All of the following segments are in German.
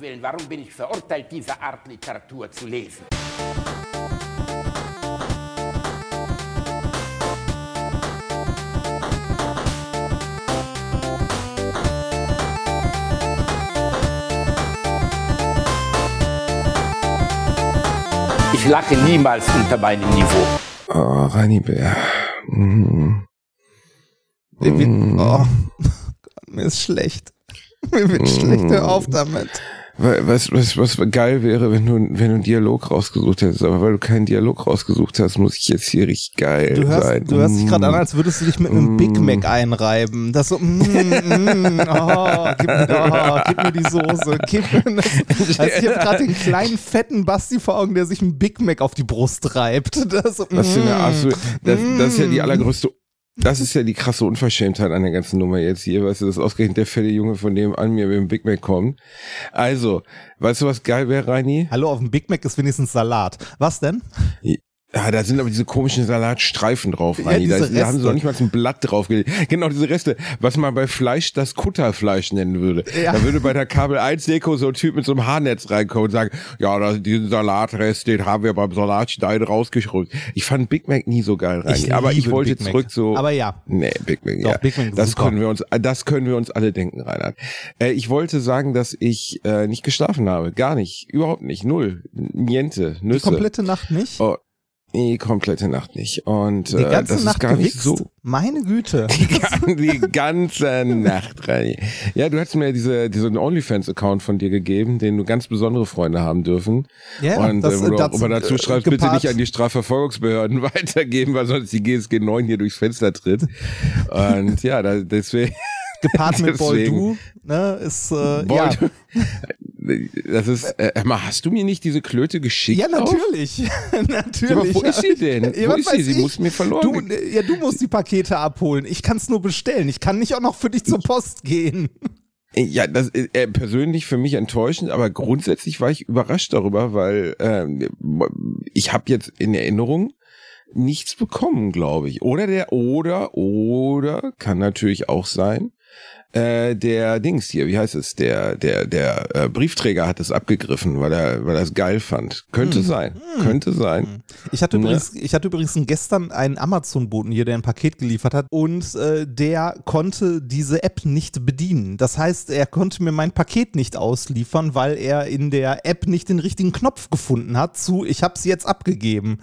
Willen, warum bin ich verurteilt, diese Art Literatur zu lesen? Ich lache niemals unter meinem Niveau. Oh, Reini Bär. Mhm. Mm. Oh, mir ist schlecht. Mir wird schlecht, hör auf damit. Was, was, was geil wäre, wenn du, wenn du einen Dialog rausgesucht hättest, aber weil du keinen Dialog rausgesucht hast, muss ich jetzt hier richtig geil du hörst, sein. Du hörst dich gerade an, als würdest du dich mit einem mm. Big Mac einreiben. Das so, mm, mm, oh, gib, mir, oh, gib mir die Soße, gib mir das. Also ich habe gerade den kleinen fetten Basti vor Augen, der sich ein Big Mac auf die Brust reibt. Das, so, das, ist, eine, mm. das, das ist ja die allergrößte das ist ja die krasse Unverschämtheit an der ganzen Nummer jetzt hier, weißt du, dass ausgerechnet der fette Junge von dem an mir mit dem Big Mac kommt. Also, weißt du, was geil wäre, Reini? Hallo, auf dem Big Mac ist wenigstens Salat. Was denn? Ja, da sind aber diese komischen Salatstreifen drauf, Rani. Ja, da, da haben sie noch nicht mal ein Blatt draufgelegt. Genau, diese Reste, was man bei Fleisch das Kutterfleisch nennen würde. Ja. Da würde bei der Kabel 1 Deko so ein Typ mit so einem Haarnetz reinkommen und sagen, ja, das, diesen Salatrest, den haben wir beim Salatstein rausgeschrubbt. Ich fand Big Mac nie so geil, Rani. Ich aber ich wollte zurück so. Aber ja. Nee, Big Mac, Doch, ja. Big Mac das super. können wir uns, das können wir uns alle denken, Reinhard. Äh, ich wollte sagen, dass ich äh, nicht geschlafen habe. Gar nicht. Überhaupt nicht. Null. Niente. Nüsse. Die komplette Nacht nicht? Oh. Die komplette Nacht nicht. Und die ganze äh, das Nacht ist gar gewichst? nicht so. Meine Güte. Die, die ganze Nacht, Reini. Ja, du hast mir diese, diesen OnlyFans-Account von dir gegeben, den du ganz besondere Freunde haben dürfen. Ja, Und das, äh, wo du dazu, äh, schreibst, bitte nicht an die Strafverfolgungsbehörden weitergeben, weil sonst die GSG 9 hier durchs Fenster tritt. Und ja, da, deswegen. Gepaart mit. Boldu, ne, ist, äh, Boy, ja. Das ist, äh, mal, hast du mir nicht diese Klöte geschickt? Ja, natürlich. natürlich. Aber wo ist sie denn? Ja, Wo ist sie? Sie muss mir verloren Du, ja, du musst die Pakete abholen. Ich kann es nur bestellen. Ich kann nicht auch noch für dich zur Post gehen. Ja, das ist äh, persönlich für mich enttäuschend, aber grundsätzlich war ich überrascht darüber, weil ähm, ich habe jetzt in Erinnerung nichts bekommen, glaube ich. Oder der, oder, oder, kann natürlich auch sein, äh, der Dings hier, wie heißt es, der, der, der äh, Briefträger hat es abgegriffen, weil er, weil er es geil fand. Könnte Hm. sein, könnte sein. Ich hatte, Ne? übrigens, ich hatte übrigens gestern einen Amazon-Boten hier, der ein Paket geliefert hat und äh, der konnte diese App nicht bedienen. Das heißt, er konnte mir mein Paket nicht ausliefern, weil er in der App nicht den richtigen Knopf gefunden hat zu, ich habe es jetzt abgegeben.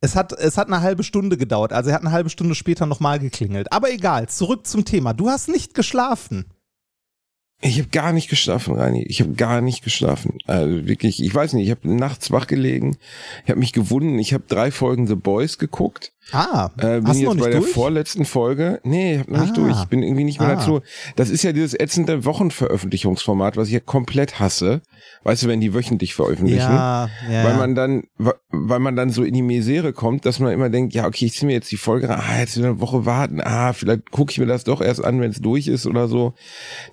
Es hat, es hat eine halbe Stunde gedauert, also er hat eine halbe Stunde später nochmal geklingelt. Aber egal, zurück zum Thema. Du hast nicht geschlafen. Ich habe gar nicht geschlafen, Rani. Ich habe gar nicht geschlafen. Also wirklich, ich weiß nicht, ich habe nachts wach gelegen, ich habe mich gewunden, ich habe drei Folgen The Boys geguckt. Ah, Äh, bin hast du noch jetzt nicht bei der durch? vorletzten Folge. Nee, ich hab noch nicht Ah. durch. Ich bin irgendwie nicht mehr Ah. dazu. Das ist ja dieses ätzende Wochenveröffentlichungsformat, was ich ja komplett hasse. Weißt du, wenn die wöchentlich veröffentlichen. Ja, ja. Weil man dann, weil man dann so in die Misere kommt, dass man immer denkt, ja, okay, ich ziehe mir jetzt die Folge rein, ah, jetzt wieder eine Woche warten, ah, vielleicht gucke ich mir das doch erst an, wenn es durch ist oder so.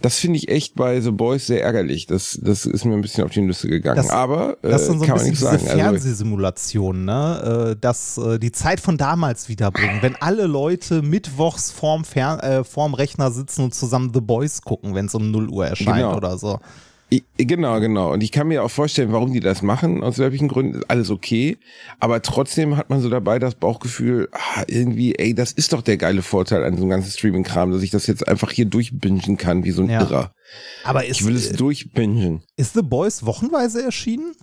Das finde ich echt bei The Boys sehr ärgerlich. Das, das ist mir ein bisschen auf die Nüsse gegangen. Das- Aber äh, Das dann so ein kann man bisschen nichts diese sagen. Also, Fernsehsimulation, ne? Äh, dass äh, die Zeit von damals wiederbringen. Wenn alle Leute mittwochs vorm, Fer äh, vorm Rechner sitzen und zusammen The Boys gucken, wenn es um 0 Uhr erscheint Genau. oder so. Ich, genau, genau. Und ich kann mir auch vorstellen, warum die das machen. Aus welchen Gründen ist alles okay. Aber trotzdem hat man so dabei das Bauchgefühl, ah, irgendwie, ey, das ist doch der geile Vorteil an so einem ganzen Streaming-Kram, dass ich das jetzt einfach hier durchbingen kann, wie so ein Ja. Irrer. Aber ist, Ich will es äh, durchbingen. ist The Boys wochenweise erschienen?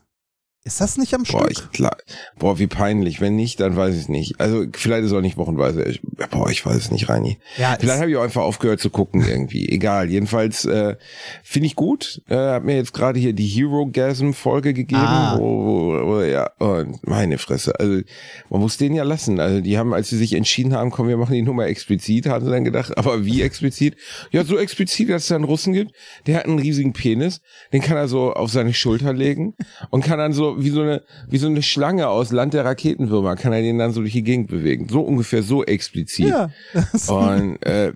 Ist das nicht am Boah, Stück? ich, klar, boah, wie peinlich. Wenn nicht, dann weiß ich es nicht. Also, vielleicht ist es auch nicht wochenweise. Ich, boah, ich weiß es nicht, Reini. ja, Vielleicht habe ich auch einfach aufgehört zu gucken irgendwie. Egal. Jedenfalls äh, finde ich gut. Äh, hab mir jetzt gerade hier die Hero-Gasm-Folge gegeben. Ah. Wo, wo, wo, ja, oh, meine Fresse. Also man muss den ja lassen. Also die haben, als sie sich entschieden haben, komm, wir machen die Nummer explizit, haben sie dann gedacht, aber wie explizit? Ja, so explizit, dass es da einen Russen gibt, der hat einen riesigen Penis, den kann er so auf seine Schulter legen und kann dann so so, wie so eine, wie so eine Schlange aus Land der Raketenwürmer, kann er den dann so durch die Gegend bewegen. So ungefähr so explizit. Ja. Und äh,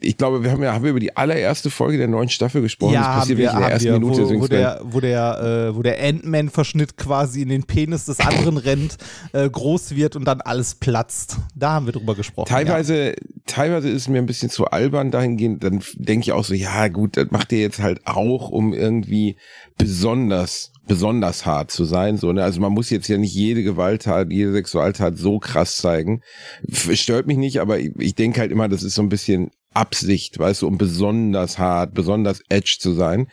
ich glaube, wir haben ja haben wir über die allererste Folge der neuen Staffel gesprochen. Ja, das passiert wir, in der ersten wir, Minute. Wo, wo der, wo der, äh, wo der Ant-Man-Verschnitt quasi in den Penis des anderen rennt, äh, groß wird und dann alles platzt. Da haben wir drüber gesprochen. Teilweise, ja. teilweise ist es mir ein bisschen zu albern dahingehend. Dann denke ich auch so, ja gut, das macht ihr jetzt halt auch, um irgendwie besonders besonders hart zu sein. So, ne? Also man muss jetzt ja nicht jede Gewalttat, jede Sexualtat so krass zeigen. Stört mich nicht, aber ich, ich denke halt immer, das ist so ein bisschen Absicht, weißt du, um besonders hart, besonders edge zu sein.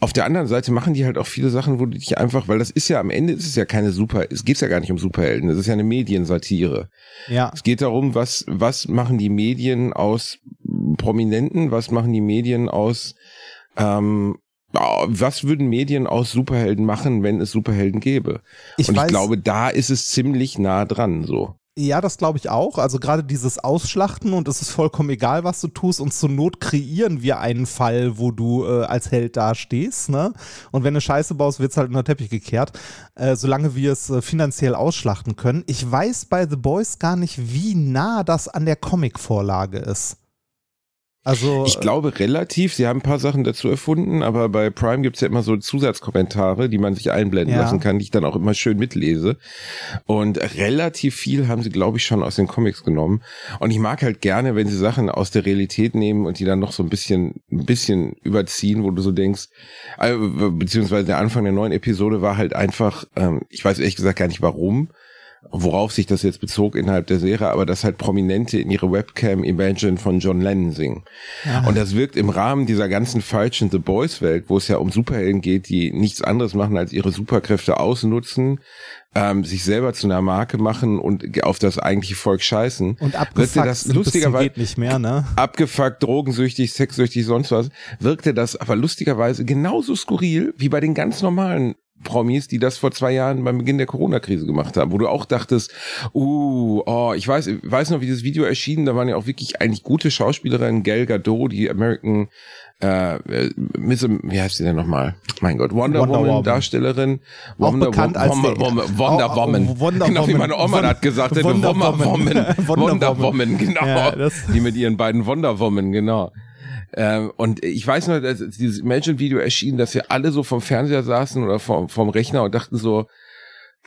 Auf der anderen Seite machen die halt auch viele Sachen, wo du dich einfach, weil das ist ja am Ende ist es ja keine Super, es geht ja gar nicht um Superhelden, es ist ja eine Mediensatire. Ja. Es geht darum, was, was machen die Medien aus Prominenten, was machen die Medien aus ähm, was würden Medien aus Superhelden machen, wenn es Superhelden gäbe? Ich und ich weiß, glaube, da ist es ziemlich nah dran, so. Ja, das glaube ich auch. Also gerade dieses Ausschlachten und es ist vollkommen egal, was du tust und zur Not kreieren wir einen Fall, wo du äh, als Held dastehst, ne? Und wenn du Scheiße baust, wird es halt unter Teppich gekehrt, äh, solange wir es äh, finanziell ausschlachten können. Ich weiß bei The Boys gar nicht, wie nah das an der Comic-Vorlage ist. Also, ich glaube relativ, sie haben ein paar Sachen dazu erfunden, aber bei Prime gibt's ja immer so Zusatzkommentare, die man sich einblenden ja. lassen kann, die ich dann auch immer schön mitlese. Und relativ viel haben sie, glaube ich, schon aus den Comics genommen. Und ich mag halt gerne, wenn sie Sachen aus der Realität nehmen und die dann noch so ein bisschen, ein bisschen überziehen, wo du so denkst, äh, beziehungsweise der Anfang der neuen Episode war halt einfach, ähm, ich weiß ehrlich gesagt gar nicht warum, worauf sich das jetzt bezog innerhalb der Serie, aber dass halt Prominente in ihre Webcam Imagine von John Lennon singen. Ja. Und das wirkt im Rahmen dieser ganzen falschen The Boys Welt, wo es ja um Superhelden geht, die nichts anderes machen, als ihre Superkräfte ausnutzen, ähm, sich selber zu einer Marke machen und auf das eigentliche Volk scheißen. Und abgefuckt das lustigerweise nicht mehr, ne? Abgefuckt, drogensüchtig, sexsüchtig, sonst was, wirkte das aber lustigerweise genauso skurril wie bei den ganz normalen Promis, die das vor zwei Jahren beim Beginn der Corona-Krise gemacht haben, wo du auch dachtest, uh, oh, ich weiß, ich weiß noch, wie das Video erschien, da waren ja auch wirklich eigentlich gute Schauspielerinnen, Gal Gadot, die American äh, Miss, wie heißt sie denn nochmal? Mein Gott, Wonder, Wonder Woman, Woman, Darstellerin, Wonder, auch bekannt als Wonder, Wonder, Wonder Woman, Wonder genau wie meine Oma hat gesagt, Wonder, Wonder Woman, Wonder Woman, genau, ja, die mit ihren beiden Wonder Woman, genau. Ähm, und ich weiß noch, dass dieses Imagine-Video erschien, dass wir alle so vom Fernseher saßen oder vom, vom Rechner und dachten so,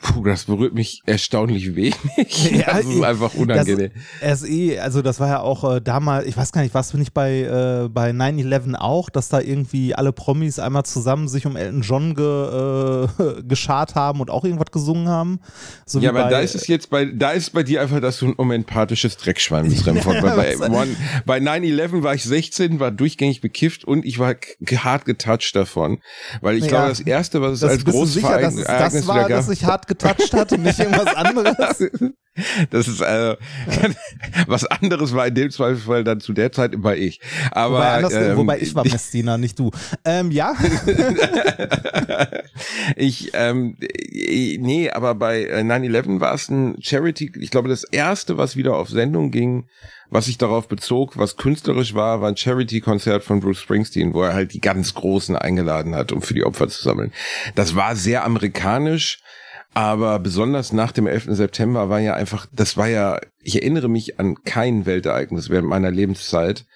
Puh, das berührt mich erstaunlich wenig. Ja, das ist einfach unangenehm. Das, SE, also das war ja auch äh, damals, ich weiß gar nicht, was bin ich bei, äh, bei 9-11 auch, dass da irgendwie alle Promis einmal zusammen sich um Elton John ge, äh, geschart haben und auch irgendwas gesungen haben. So ja, aber bei, da ist es jetzt bei, da ist bei dir einfach, dass du ein unempathisches Dreckschwein bist. ja, bei, bei 9-11 war ich 16, war durchgängig bekifft und ich war hart getouched davon. Weil ich ja, glaube, das erste, was es als großes sicher, dass, das war, dass ich hart getoucht hat und nicht irgendwas anderes. Das ist äh, was anderes war in dem Zweifelsfall dann zu der Zeit immer ich. Aber wobei, anders, ähm, wobei ich war Messdiener, nicht du. Ähm, ja. ich ähm, nee, aber bei 9/11 war es ein Charity. Ich glaube, das erste, was wieder auf Sendung ging, was sich darauf bezog, was künstlerisch war, war ein Charity-Konzert von Bruce Springsteen, wo er halt die ganz Großen eingeladen hat, um für die Opfer zu sammeln. Das war sehr amerikanisch aber besonders nach dem 11. September war ja einfach, das war ja, ich erinnere mich an kein Weltereignis während meiner Lebenszeit,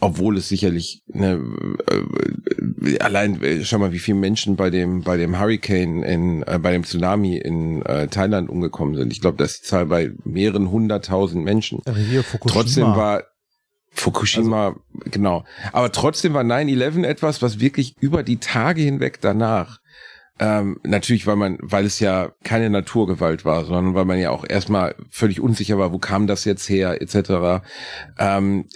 obwohl es sicherlich ne, äh, allein äh, schau mal, wie viele Menschen bei dem bei dem Hurricane in äh, bei dem Tsunami in äh, Thailand umgekommen sind. Ich glaube, das ist die Zahl bei mehreren hunderttausend Menschen. Aber hier Fukushima. Trotzdem war Fukushima, also, genau. Aber trotzdem war 9-11 etwas, was wirklich über die Tage hinweg danach ähm, natürlich, weil man, weil es ja keine Naturgewalt war, sondern weil man ja auch erstmal völlig unsicher war, wo kam das jetzt her, etc. Ähm,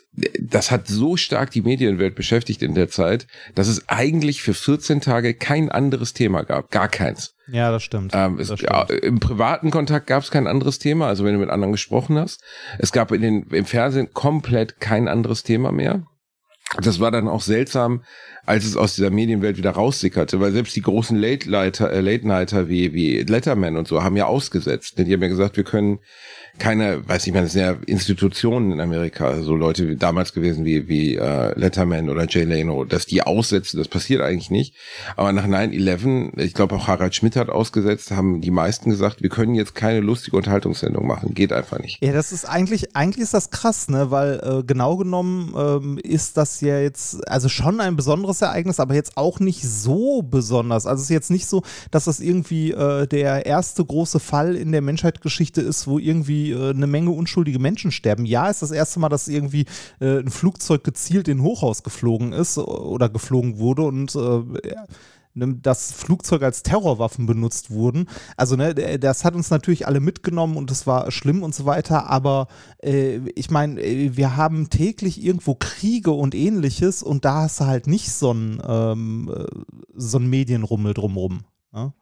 das hat so stark die Medienwelt beschäftigt in der Zeit, dass es eigentlich für 14 Tage kein anderes Thema gab, gar keins. Ja, das stimmt. Ähm, es, das stimmt. Ja, Im privaten Kontakt gab es kein anderes Thema, also wenn du mit anderen gesprochen hast. Es gab in den, im Fernsehen komplett kein anderes Thema mehr. Das war dann auch seltsam, als es aus dieser Medienwelt wieder raussickerte, weil selbst die großen Late-Nighter äh, Late wie, wie Letterman und so haben ja ausgesetzt. Die haben ja gesagt, wir können keine, weiß ich, meine, das sind ja Institutionen in Amerika, so Leute wie damals gewesen wie, wie äh, Letterman oder Jay Leno, dass die aussetzen, das passiert eigentlich nicht. Aber nach 9-11, ich glaube auch Harald Schmidt hat ausgesetzt, haben die meisten gesagt, wir können jetzt keine lustige Unterhaltungssendung machen. Geht einfach nicht. Ja, das ist eigentlich, eigentlich ist das krass, ne? Weil äh, genau genommen ähm, ist das ja jetzt, also schon ein besonderes Ereignis, aber jetzt auch nicht so besonders. Also es ist jetzt nicht so, dass das irgendwie äh, der erste große Fall in der Menschheitsgeschichte ist, wo irgendwie äh, eine Menge unschuldige Menschen sterben. Ja, ist das erste Mal, dass irgendwie äh, ein Flugzeug gezielt in ein Hochhaus geflogen ist oder geflogen wurde und äh, ne, das Flugzeug als Terrorwaffen benutzt wurden. Also ne, das hat uns natürlich alle mitgenommen und es war schlimm und so weiter, aber äh, ich meine, äh, wir haben täglich irgendwo Kriege und ähnliches und da hast du halt nicht so ein, ähm, äh, so Medienrummel drumrum. Ne?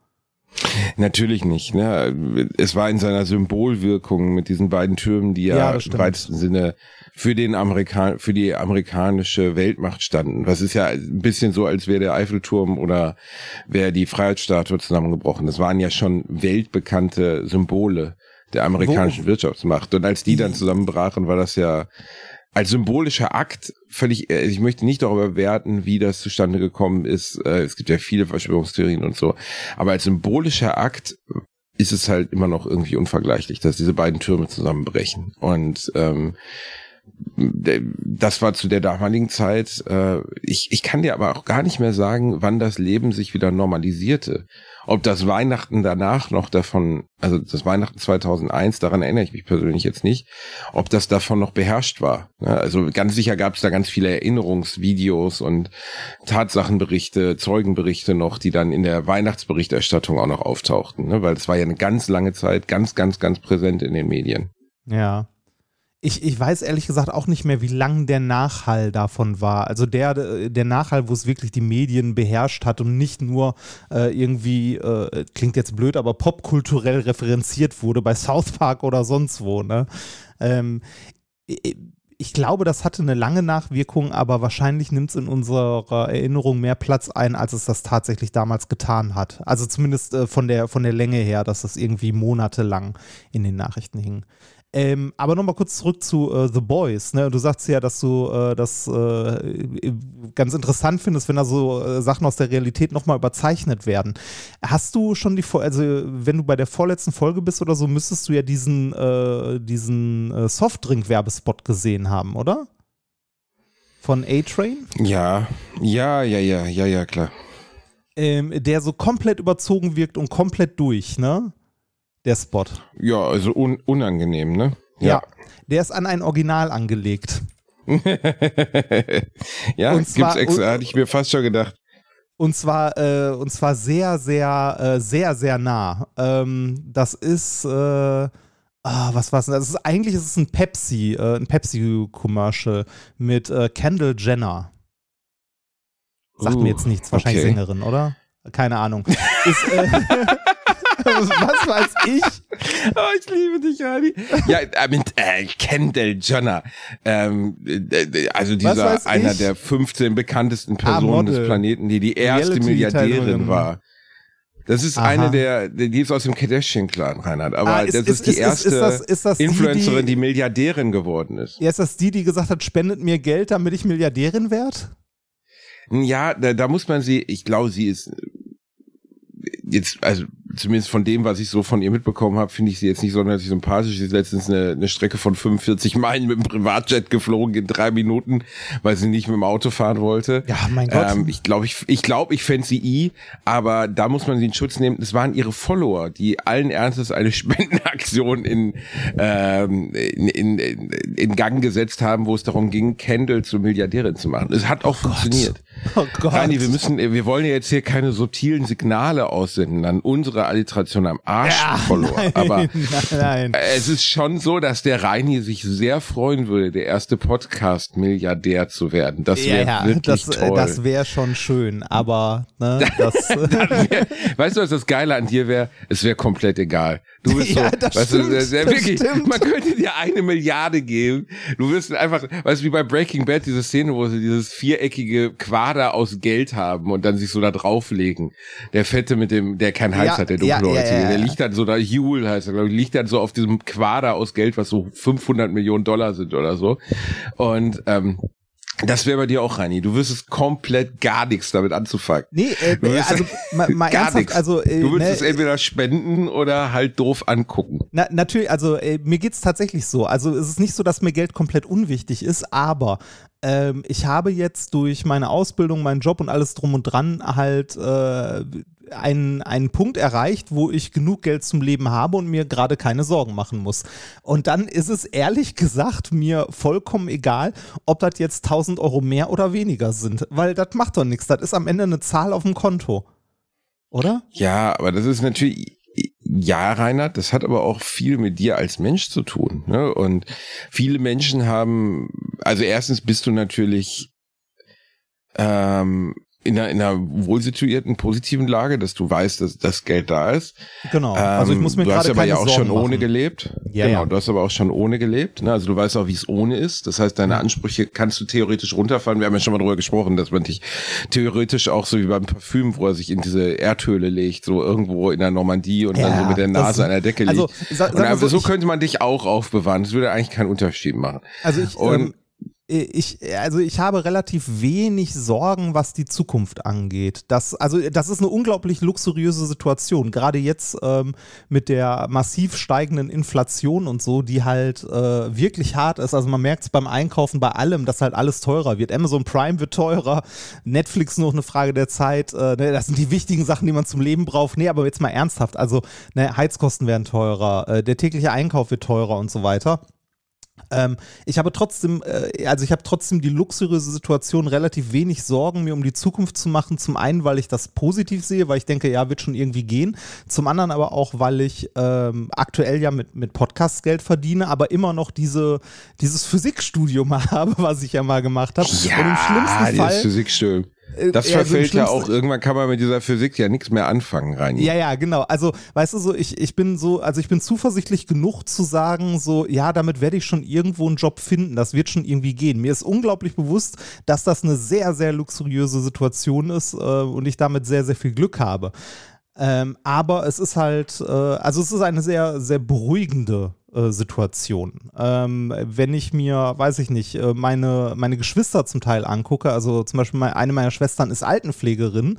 Natürlich nicht. Ne? Es war in seiner Symbolwirkung mit diesen beiden Türmen, die ja, ja im weitesten Sinne für den Amerikan für die amerikanische Weltmacht standen. Was ist ja ein bisschen so, als wäre der Eiffelturm oder wäre die Freiheitsstatue zusammengebrochen. Das waren ja schon weltbekannte Symbole der amerikanischen Wo? Wirtschaftsmacht. Und als die dann zusammenbrachen, war das ja als symbolischer Akt völlig, äh, ich möchte nicht darüber werten, wie das zustande gekommen ist. Äh, es gibt ja viele Verschwörungstheorien und so. Aber als symbolischer Akt ist es halt immer noch irgendwie unvergleichlich, dass diese beiden Türme zusammenbrechen. Und ähm, das war zu der damaligen Zeit. Äh, ich, ich kann dir aber auch gar nicht mehr sagen, wann das Leben sich wieder normalisierte. Ob das Weihnachten danach noch davon, also das Weihnachten 2001, daran erinnere ich mich persönlich jetzt nicht, ob das davon noch beherrscht war. Also ganz sicher gab es da ganz viele Erinnerungsvideos und Tatsachenberichte, Zeugenberichte noch, die dann in der Weihnachtsberichterstattung auch noch auftauchten, ne? weil das war ja eine ganz lange Zeit ganz, ganz, ganz präsent in den Medien. Ja, ich, ich weiß ehrlich gesagt auch nicht mehr, wie lang der Nachhall davon war. Also der, der Nachhall, wo es wirklich die Medien beherrscht hat und nicht nur äh, irgendwie, äh, klingt jetzt blöd, aber popkulturell referenziert wurde bei South Park oder sonst wo. Ne? Ähm, ich glaube, das hatte eine lange Nachwirkung, aber wahrscheinlich nimmt es in unserer Erinnerung mehr Platz ein, als es das tatsächlich damals getan hat. Also zumindest äh, von, der, von der Länge her, dass das irgendwie monatelang in den Nachrichten hing. Ähm, aber nochmal kurz zurück zu äh, The Boys. Ne? Du sagst ja, dass du äh, das äh, ganz interessant findest, wenn da so äh, Sachen aus der Realität nochmal überzeichnet werden. Hast du schon die, also wenn du bei der vorletzten Folge bist oder so, müsstest du ja diesen, äh, diesen äh, Softdrink-Werbespot gesehen haben, oder? Von A-Train? Ja, ja, ja, ja, ja, ja, klar. Ähm, der so komplett überzogen wirkt und komplett durch, ne? Der Spot. Ja, also un unangenehm, ne? Ja. ja. Der ist an ein Original angelegt. ja, und zwar, gibt's extra, hatte ich mir fast schon gedacht. Und zwar, äh, und zwar sehr, sehr, äh, sehr, sehr nah. Ähm, das ist, äh, ah, was war's denn? Das ist eigentlich ist es ein Pepsi, äh, ein Pepsi-Commercial mit äh, Kendall Jenner. Sagt uh, mir jetzt nichts, wahrscheinlich okay. Sängerin, oder? Keine Ahnung. ist, äh, was weiß ich? Oh, ich liebe dich, Rani. Ja, äh, mit äh, Kendall Jenner. Ähm, äh, also dieser einer ich? der 15 bekanntesten ah, Personen ah, des Planeten, die die erste Milliardärin war. Das ist Aha. eine der, die ist aus dem Kardashian-Clan, Reinhard. Aber ah, ist, das ist, ist die ist, erste das, das Influencerin, die, die, Milliardärin geworden ist. Ja, ist das die, die gesagt hat, spendet mir Geld, damit ich Milliardärin werde? Ja, da, da muss man sie, ich glaube, sie ist jetzt, also zumindest von dem, was ich so von ihr mitbekommen habe, finde ich sie jetzt nicht sonderlich sympathisch. Sie ist letztens eine, eine Strecke von 45 Meilen mit dem Privatjet geflogen in drei Minuten, weil sie nicht mit dem Auto fahren wollte. Ja, mein Gott. Ähm, ich glaube, ich, ich, glaub, ich fände sie i, aber da muss man sie in Schutz nehmen. Das waren ihre Follower, die allen Ernstes eine Spendenaktion in, ähm, in, in, in Gang gesetzt haben, wo es darum ging, Kendall zur Milliardärin zu machen. Es hat auch oh funktioniert. Oh Gott. Rani, wir müssen, wir wollen ja jetzt hier keine subtilen Signale aussenden an unsere Alliteration am Arsch Ja, verlor. nein, Aber nein, es ist schon so, dass der Reini sich sehr freuen würde, der erste Podcast-Milliardär zu werden. Das wäre ja, wirklich das, äh, toll. das wäre schon schön, aber ne, das, weißt du, was das Geile an dir wäre? Es wäre komplett egal. Du bist Ja, so, das weißt stimmt, du, das wirklich, stimmt. man könnte dir eine Milliarde geben. Du wirst einfach, weißt du, wie bei Breaking Bad, diese Szene, wo sie dieses viereckige Quader aus Geld haben und dann sich so da drauflegen. Der Fette mit dem, der keinen Hals Ja, hat, der ja, dunkelhäutige, ja, ja, der ja. liegt dann so da, Jule heißt er, glaube ich, liegt dann so auf diesem Quader aus Geld, was so 500 Millionen Dollar sind oder so. Und, ähm, das wäre bei dir auch, Reini. Du wüsstest komplett gar nichts damit anzufangen. nee, äh, Du wirst- also mal, mal Gar ernsthaft, nichts. also äh, Du würdest ne, es entweder spenden oder halt doof angucken. Na, natürlich, also äh, mir geht's tatsächlich so. Also es ist nicht so, dass mir Geld komplett unwichtig ist, aber ähm, ich habe jetzt durch meine Ausbildung, meinen Job und alles drum und dran halt äh, einen, einen Punkt erreicht, wo ich genug Geld zum Leben habe und mir gerade keine Sorgen machen muss. Und dann ist es ehrlich gesagt mir vollkommen egal, ob das jetzt 1000 Euro mehr oder weniger sind, weil das macht doch nichts. Das ist am Ende eine Zahl auf dem Konto. Oder? Ja, aber das ist natürlich, ja, Reinhard, das hat aber auch viel mit dir als Mensch zu tun. Ne? Und viele Menschen haben, also erstens bist du natürlich ähm, in einer, in einer wohlsituierten, positiven Lage, dass du weißt, dass das Geld da ist. Genau. also ich Ähm, muss mir du hast gerade aber ja auch Sorgen schon ohne machen. gelebt. Ja, genau, ja. du hast aber auch schon ohne gelebt. Ne? Also du weißt auch, wie es ohne ist. Das heißt, deine Ansprüche kannst du theoretisch runterfahren. Wir haben ja schon mal drüber gesprochen, dass man dich theoretisch auch so wie beim Parfüm, wo er sich in diese Erdhöhle legt, so irgendwo in der Normandie und dann Ja, so mit der Nase an der Decke liegt. also, sag- und sag einfach so, so könnte man dich auch aufbewahren. Das würde eigentlich keinen Unterschied machen. Also ich, Und- ähm, ich, also ich habe relativ wenig Sorgen, was die Zukunft angeht. Das, also das ist eine unglaublich luxuriöse Situation. Gerade jetzt ähm, mit der massiv steigenden Inflation und so, die halt äh, wirklich hart ist. Also man merkt es beim Einkaufen bei allem, dass halt alles teurer wird. Amazon Prime wird teurer, Netflix nur eine Frage der Zeit. Äh, ne, das sind die wichtigen Sachen, die man zum Leben braucht. Nee, aber jetzt mal ernsthaft. Also ne, Heizkosten werden teurer, äh, der tägliche Einkauf wird teurer und so weiter. Ähm, ich habe trotzdem, äh, also ich habe trotzdem die luxuriöse Situation, relativ wenig Sorgen mir um die Zukunft zu machen. Zum einen, weil ich das positiv sehe, weil ich denke, ja, wird schon irgendwie gehen. Zum anderen aber auch, weil ich ähm, aktuell ja mit, mit Podcasts Geld verdiene, aber immer noch diese, dieses Physikstudium habe, was ich ja mal gemacht habe. und im schlimmsten Fall. Physikstuhl. Äh, Das ja, verfällt ja schlimmsten- auch, irgendwann kann man mit dieser Physik ja nichts mehr anfangen, rein. Ja, ja, genau. Also, weißt du so, ich, ich bin so, also ich bin zuversichtlich genug zu sagen, so, ja, damit werde ich schon irgendwo einen Job finden. Das wird schon irgendwie gehen. Mir ist unglaublich bewusst, dass das eine sehr, sehr luxuriöse Situation ist äh, und ich damit sehr, sehr viel Glück habe. Ähm, aber es ist halt, äh, also es ist eine sehr, sehr beruhigende äh, Situation. Ähm, wenn ich mir, weiß ich nicht, äh, meine, meine Geschwister zum Teil angucke, also zum Beispiel eine meiner Schwestern ist Altenpflegerin,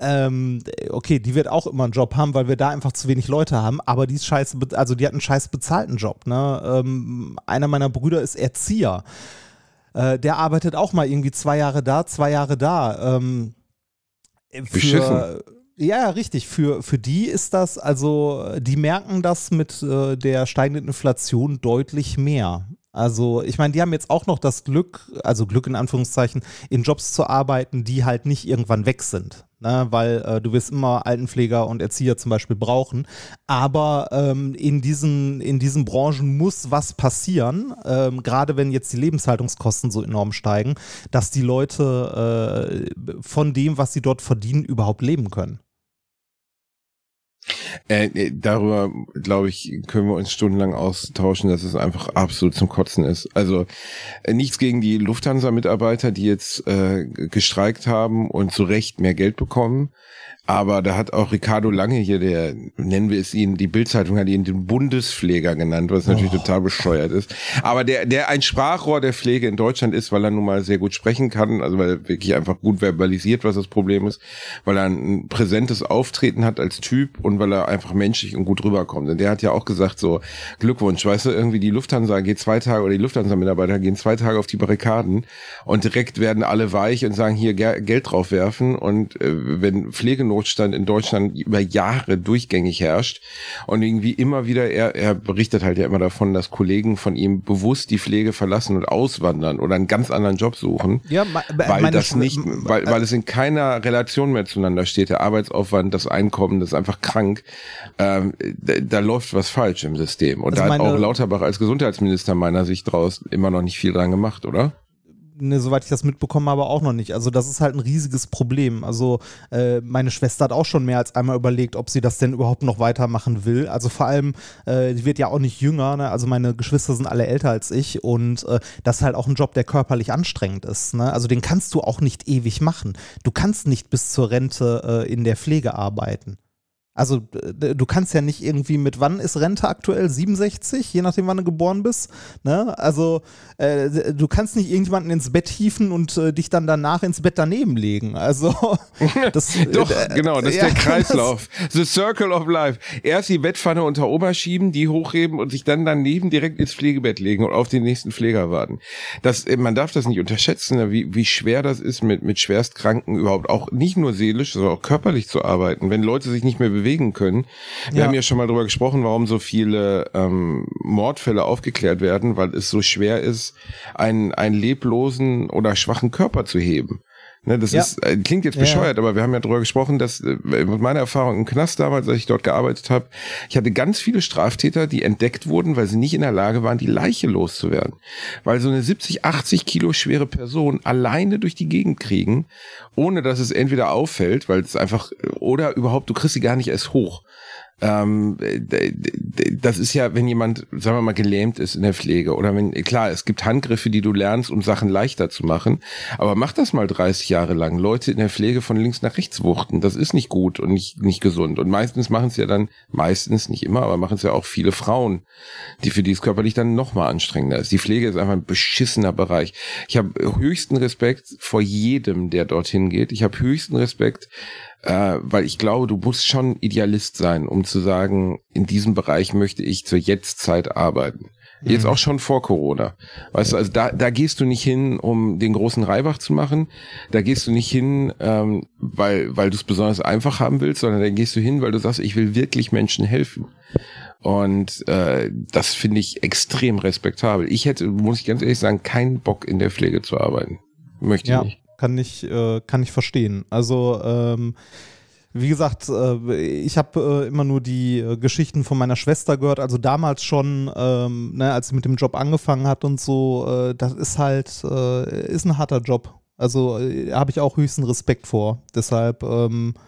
ähm, okay, die wird auch immer einen Job haben, weil wir da einfach zu wenig Leute haben, aber die ist scheiße, also die hat einen scheiß bezahlten Job, ne? Ähm, einer meiner Brüder ist Erzieher. Äh, der arbeitet auch mal irgendwie zwei Jahre da, zwei Jahre da. Ähm, Beschissen. Ja, richtig. Für, für die ist das, also die merken das mit äh, der steigenden Inflation deutlich mehr. Also ich meine, die haben jetzt auch noch das Glück, also Glück in Anführungszeichen, in Jobs zu arbeiten, die halt nicht irgendwann weg sind. Ne? Weil äh, du wirst immer Altenpfleger und Erzieher zum Beispiel brauchen. Aber ähm, in, diesen, in diesen Branchen muss was passieren, ähm, gerade wenn jetzt die Lebenshaltungskosten so enorm steigen, dass die Leute äh, von dem, was sie dort verdienen, überhaupt leben können. Äh, äh, darüber, glaube ich, können wir uns stundenlang austauschen, dass es einfach absolut zum Kotzen ist. Also äh, nichts gegen die Lufthansa-Mitarbeiter, die jetzt äh, gestreikt haben und zu Recht mehr Geld bekommen. Aber da hat auch Ricardo Lange hier, der, nennen wir es ihn, die Bildzeitung hat ihn den Bundespfleger genannt, was natürlich total bescheuert ist. Aber der, der ein Sprachrohr der Pflege in Deutschland ist, weil er nun mal sehr gut sprechen kann, also weil er wirklich einfach gut verbalisiert, was das Problem ist, weil er ein präsentes Auftreten hat als Typ und weil er einfach menschlich und gut rüberkommt. Und der hat ja auch gesagt, so, Glückwunsch, weißt du, irgendwie die Lufthansa geht zwei Tage oder die Lufthansa-Mitarbeiter gehen zwei Tage auf die Barrikaden und direkt werden alle weich und sagen, hier Ge- Geld drauf werfen. Und äh, wenn Pflegenotstand in Deutschland über Jahre durchgängig herrscht und irgendwie immer wieder, er, er berichtet halt ja immer davon, dass Kollegen von ihm bewusst die Pflege verlassen und auswandern oder einen ganz anderen Job suchen Ja, ma- weil das nicht, weil, weil es in keiner Relation mehr zueinander steht. Der Arbeitsaufwand, das Einkommen, das ist einfach krank. ähm, da, da läuft was falsch im System. Und Also da hat auch Lauterbach als Gesundheitsminister meiner Sicht draus immer noch nicht viel dran gemacht, oder? Ne, soweit ich das mitbekommen habe, auch noch nicht. Also das ist halt ein riesiges Problem. Also äh, meine Schwester hat auch schon mehr als einmal überlegt, ob sie das denn überhaupt noch weitermachen will. Also vor allem, äh, die wird ja auch nicht jünger. Ne? Also meine Geschwister sind alle älter als ich und äh, das ist halt auch ein Job, der körperlich anstrengend ist. Ne? Also den kannst du auch nicht ewig machen. Du kannst nicht bis zur Rente äh, in der Pflege arbeiten. Also äh, du kannst ja nicht irgendwie mit, wann ist Rente aktuell? 67, je nachdem, wann du geboren bist. Ne? Also äh, du kannst nicht irgendjemanden ins Bett hieven und äh, dich dann danach ins Bett daneben legen. Also das, Doch, äh, genau, das ist ja, der Kreislauf. The Circle of Life. Erst die Bettpfanne unter Ober schieben, die hochheben und sich dann daneben direkt ins Pflegebett legen und auf den nächsten Pfleger warten. Das, äh, man darf das nicht unterschätzen, ne, wie, wie schwer das ist, mit, mit Schwerstkranken überhaupt auch nicht nur seelisch, sondern auch körperlich zu arbeiten. Wenn Leute sich nicht mehr bewegen können. Wir Ja. haben ja schon mal drüber gesprochen, warum so viele ähm, Mordfälle aufgeklärt werden, weil es so schwer ist, einen, einen leblosen oder schwachen Körper zu heben. Ne, das Ja. ist, äh, klingt jetzt Ja, ja. bescheuert, aber wir haben ja drüber gesprochen, dass äh, mit meiner Erfahrung im Knast damals, als ich dort gearbeitet habe, ich hatte ganz viele Straftäter, die entdeckt wurden, weil sie nicht in der Lage waren, die Leiche loszuwerden. Weil so eine 70, 80 Kilo schwere Person alleine durch die Gegend kriegen, ohne dass es entweder auffällt, weil es einfach, oder überhaupt, du kriegst sie gar nicht erst hoch. Ähm, das ist ja, wenn jemand, sagen wir mal, gelähmt ist in der Pflege oder wenn, klar, es gibt Handgriffe, die du lernst, um Sachen leichter zu machen, aber mach das mal 30 Jahre lang. Leute in der Pflege von links nach rechts wuchten, das ist nicht gut und nicht, nicht gesund. Und meistens machen es ja dann, meistens, nicht immer, aber machen es ja auch viele Frauen, die für die es körperlich dann noch mal anstrengender ist. Die Pflege ist einfach ein beschissener Bereich. Ich habe höchsten Respekt vor jedem, der dorthin geht. Ich habe höchsten Respekt äh, weil ich glaube, du musst schon Idealist sein, um zu sagen, in diesem Bereich möchte ich zur Jetztzeit arbeiten. Jetzt auch schon vor Corona. Weißt du, also da, da gehst du nicht hin, um den großen Reibach zu machen. Da gehst du nicht hin, ähm, weil, weil du es besonders einfach haben willst, sondern da gehst du hin, weil du sagst, ich will wirklich Menschen helfen. Und äh, das finde ich extrem respektabel. Ich hätte, muss ich ganz ehrlich sagen, keinen Bock in der Pflege zu arbeiten. Möchte ich Ja, nicht. Kann ich, äh, kann ich verstehen. Also, ähm, wie gesagt, äh, ich habe äh, immer nur die äh, Geschichten von meiner Schwester gehört. Also damals schon, ähm, ne, als sie mit dem Job angefangen hat und so, das ist halt, ist ein harter Job. Also habe ich auch höchsten Respekt vor. Deshalb, ähm, äh,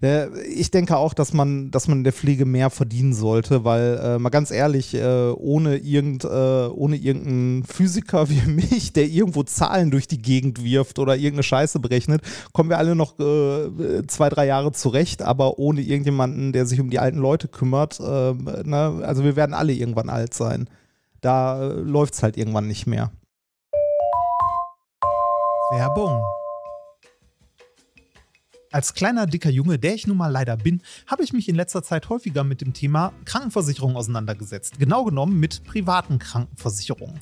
ich denke auch, dass man, dass man in der Pflege mehr verdienen sollte, weil äh, mal ganz ehrlich, äh, ohne, irgend, äh, ohne irgendeinen Physiker wie mich, der irgendwo Zahlen durch die Gegend wirft oder irgendeine Scheiße berechnet, kommen wir alle noch äh, zwei, drei Jahre zurecht, aber ohne irgendjemanden, der sich um die alten Leute kümmert, äh, ne, also wir werden alle irgendwann alt sein. Da äh, läuft es halt irgendwann nicht mehr. Werbung. Als kleiner, dicker Junge, der ich nun mal leider bin, habe ich mich in letzter Zeit häufiger mit dem Thema Krankenversicherung auseinandergesetzt. Genau genommen mit privaten Krankenversicherungen.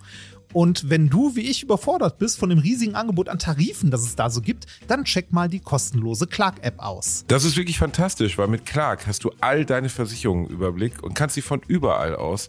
Und wenn du wie ich überfordert bist von dem riesigen Angebot an Tarifen, das es da so gibt, dann check mal die kostenlose Clark-App aus. Das ist wirklich fantastisch, weil mit Clark hast du all deine Versicherungen im Überblick und kannst sie von überall aus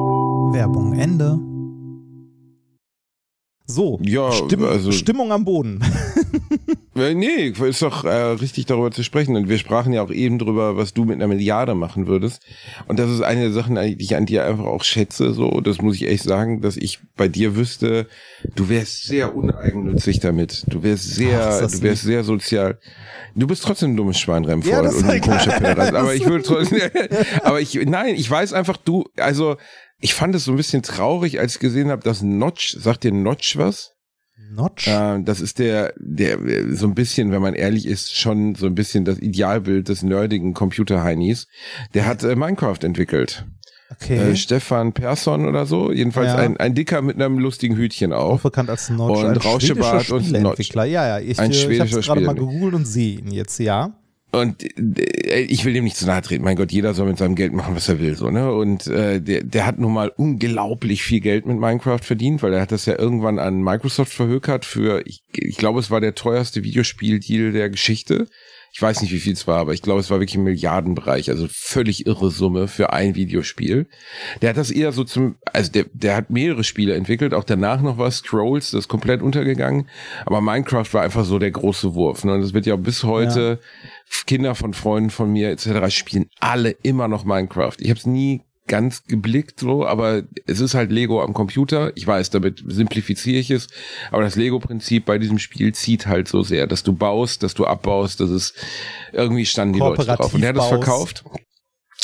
Werbung Ende. So, Ja, Stimm also- Stimmung am Boden. Äh, Nee, ist doch äh, richtig darüber zu sprechen. Und wir sprachen ja auch eben drüber, was du mit einer Milliarde machen würdest. Und das ist eine der Sachen, die ich an dir einfach auch schätze. So, das muss ich echt sagen, dass ich bei dir wüsste, du wärst sehr uneigennützig damit. Du wärst sehr, Ach, du wärst sehr sozial. Du bist trotzdem ein dummes Schwein, Remford, Ja, und ein komischer. Pederast. Aber ich würde trotzdem, aber ich, nein, ich weiß einfach, du, also, ich fand es so ein bisschen traurig, als ich gesehen habe, dass Notch, sagt dir Notch was? Notch? Äh, das ist der, der äh, so ein bisschen, wenn man ehrlich ist, schon so ein bisschen das Idealbild des nerdigen Computer-Heinis. Der hat äh, Minecraft entwickelt. Okay. Äh, Stefan Persson oder so. Jedenfalls Ja. ein, ein Dicker mit einem lustigen Hütchen auch auf. bekannt als Notch. Und ein Rauschebart und Spieleentwickler. Ja, ja, ich, Ein äh, ich habe schwedischer gerade mal gegoogelt und sehe ihn jetzt, ja. Und äh, ich will dem nicht zu nahe treten. Mein Gott, jeder soll mit seinem Geld machen, was er will, so ne. Und äh, der, der hat nun mal unglaublich viel Geld mit Minecraft verdient, weil er hat das ja irgendwann an Microsoft verhökert für, ich, ich glaube, es war der teuerste Videospieldeal der Geschichte. Ich weiß nicht, wie viel es war, aber ich glaube, es war wirklich im Milliardenbereich, also völlig irre Summe für ein Videospiel. Der hat das eher so zum, also der, der hat mehrere Spiele entwickelt, auch danach noch was, Scrolls, das ist komplett untergegangen, aber Minecraft war einfach so der große Wurf. Ne? Und das wird ja bis heute, Kinder von Freunden von mir etc. spielen alle immer noch Minecraft. Ich habe es nie ganz geblickt so, aber es ist halt Lego am Computer. Ich weiß, damit simplifiziere ich es, aber das Lego-Prinzip bei diesem Spiel zieht halt so sehr, dass du baust, dass du abbaust, dass es irgendwie standen die Leute drauf. Und der hat es verkauft.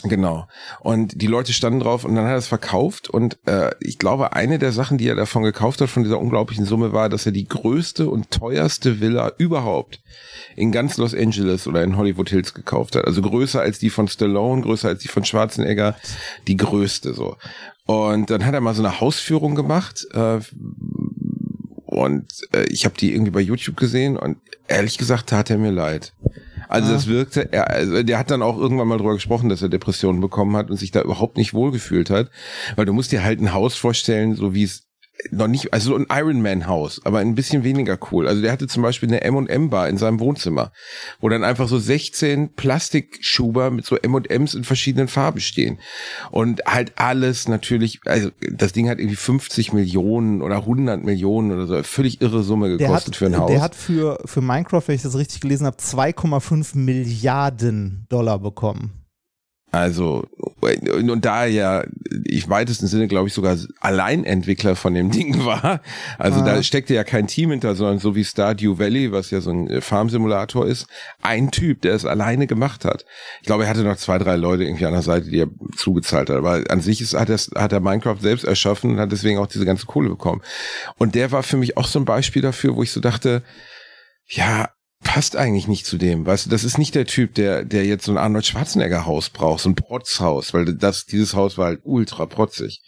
Genau. Und die Leute standen drauf und dann hat er es verkauft. Und äh, ich glaube, eine der Sachen, die er davon gekauft hat, von dieser unglaublichen Summe, war, dass er die größte und teuerste Villa überhaupt in ganz Los Angeles oder in Hollywood Hills gekauft hat. Also größer als die von Stallone, größer als die von Schwarzenegger, die größte so. Und dann hat er mal so eine Hausführung gemacht. Äh, und äh, ich habe die irgendwie bei YouTube gesehen und ehrlich gesagt tat er mir leid. Also das wirkte, er, also der hat dann auch irgendwann mal drüber gesprochen, dass er Depressionen bekommen hat und sich da überhaupt nicht wohlgefühlt hat, weil du musst dir halt ein Haus vorstellen, so wie es noch nicht, also ein Ironman-Haus, aber ein bisschen weniger cool. Also der hatte zum Beispiel eine M&M-Bar in seinem Wohnzimmer, wo dann einfach so 16 Plastikschuber mit so M&Ms in verschiedenen Farben stehen. Und halt alles natürlich, also das Ding hat irgendwie 50 Millionen oder 100 Millionen oder so, völlig irre Summe gekostet hat, für ein Haus. der hat für, für Minecraft, wenn ich das richtig gelesen habe, 2,5 Milliarden Dollar bekommen. Also, und, da er ja, ich weitesten Sinne, glaube ich, sogar Alleinentwickler von dem Ding war. Also Ah. da steckte ja kein Team hinter, sondern so wie Stardew Valley, was ja so ein äh, Farmsimulator ist, ein Typ, der es alleine gemacht hat. Ich glaube, er hatte noch zwei, drei Leute irgendwie an der Seite, die er zugezahlt hat. Aber an sich ist, hat, er, hat er Minecraft selbst erschaffen und hat deswegen auch diese ganze Kohle bekommen. Und der war für mich auch so ein Beispiel dafür, wo ich so dachte, ja, passt eigentlich nicht zu dem. Weißt du, das ist nicht der Typ, der, der jetzt so ein Arnold Schwarzenegger Haus braucht, so ein Protzhaus, weil das, dieses Haus war halt ultra protzig.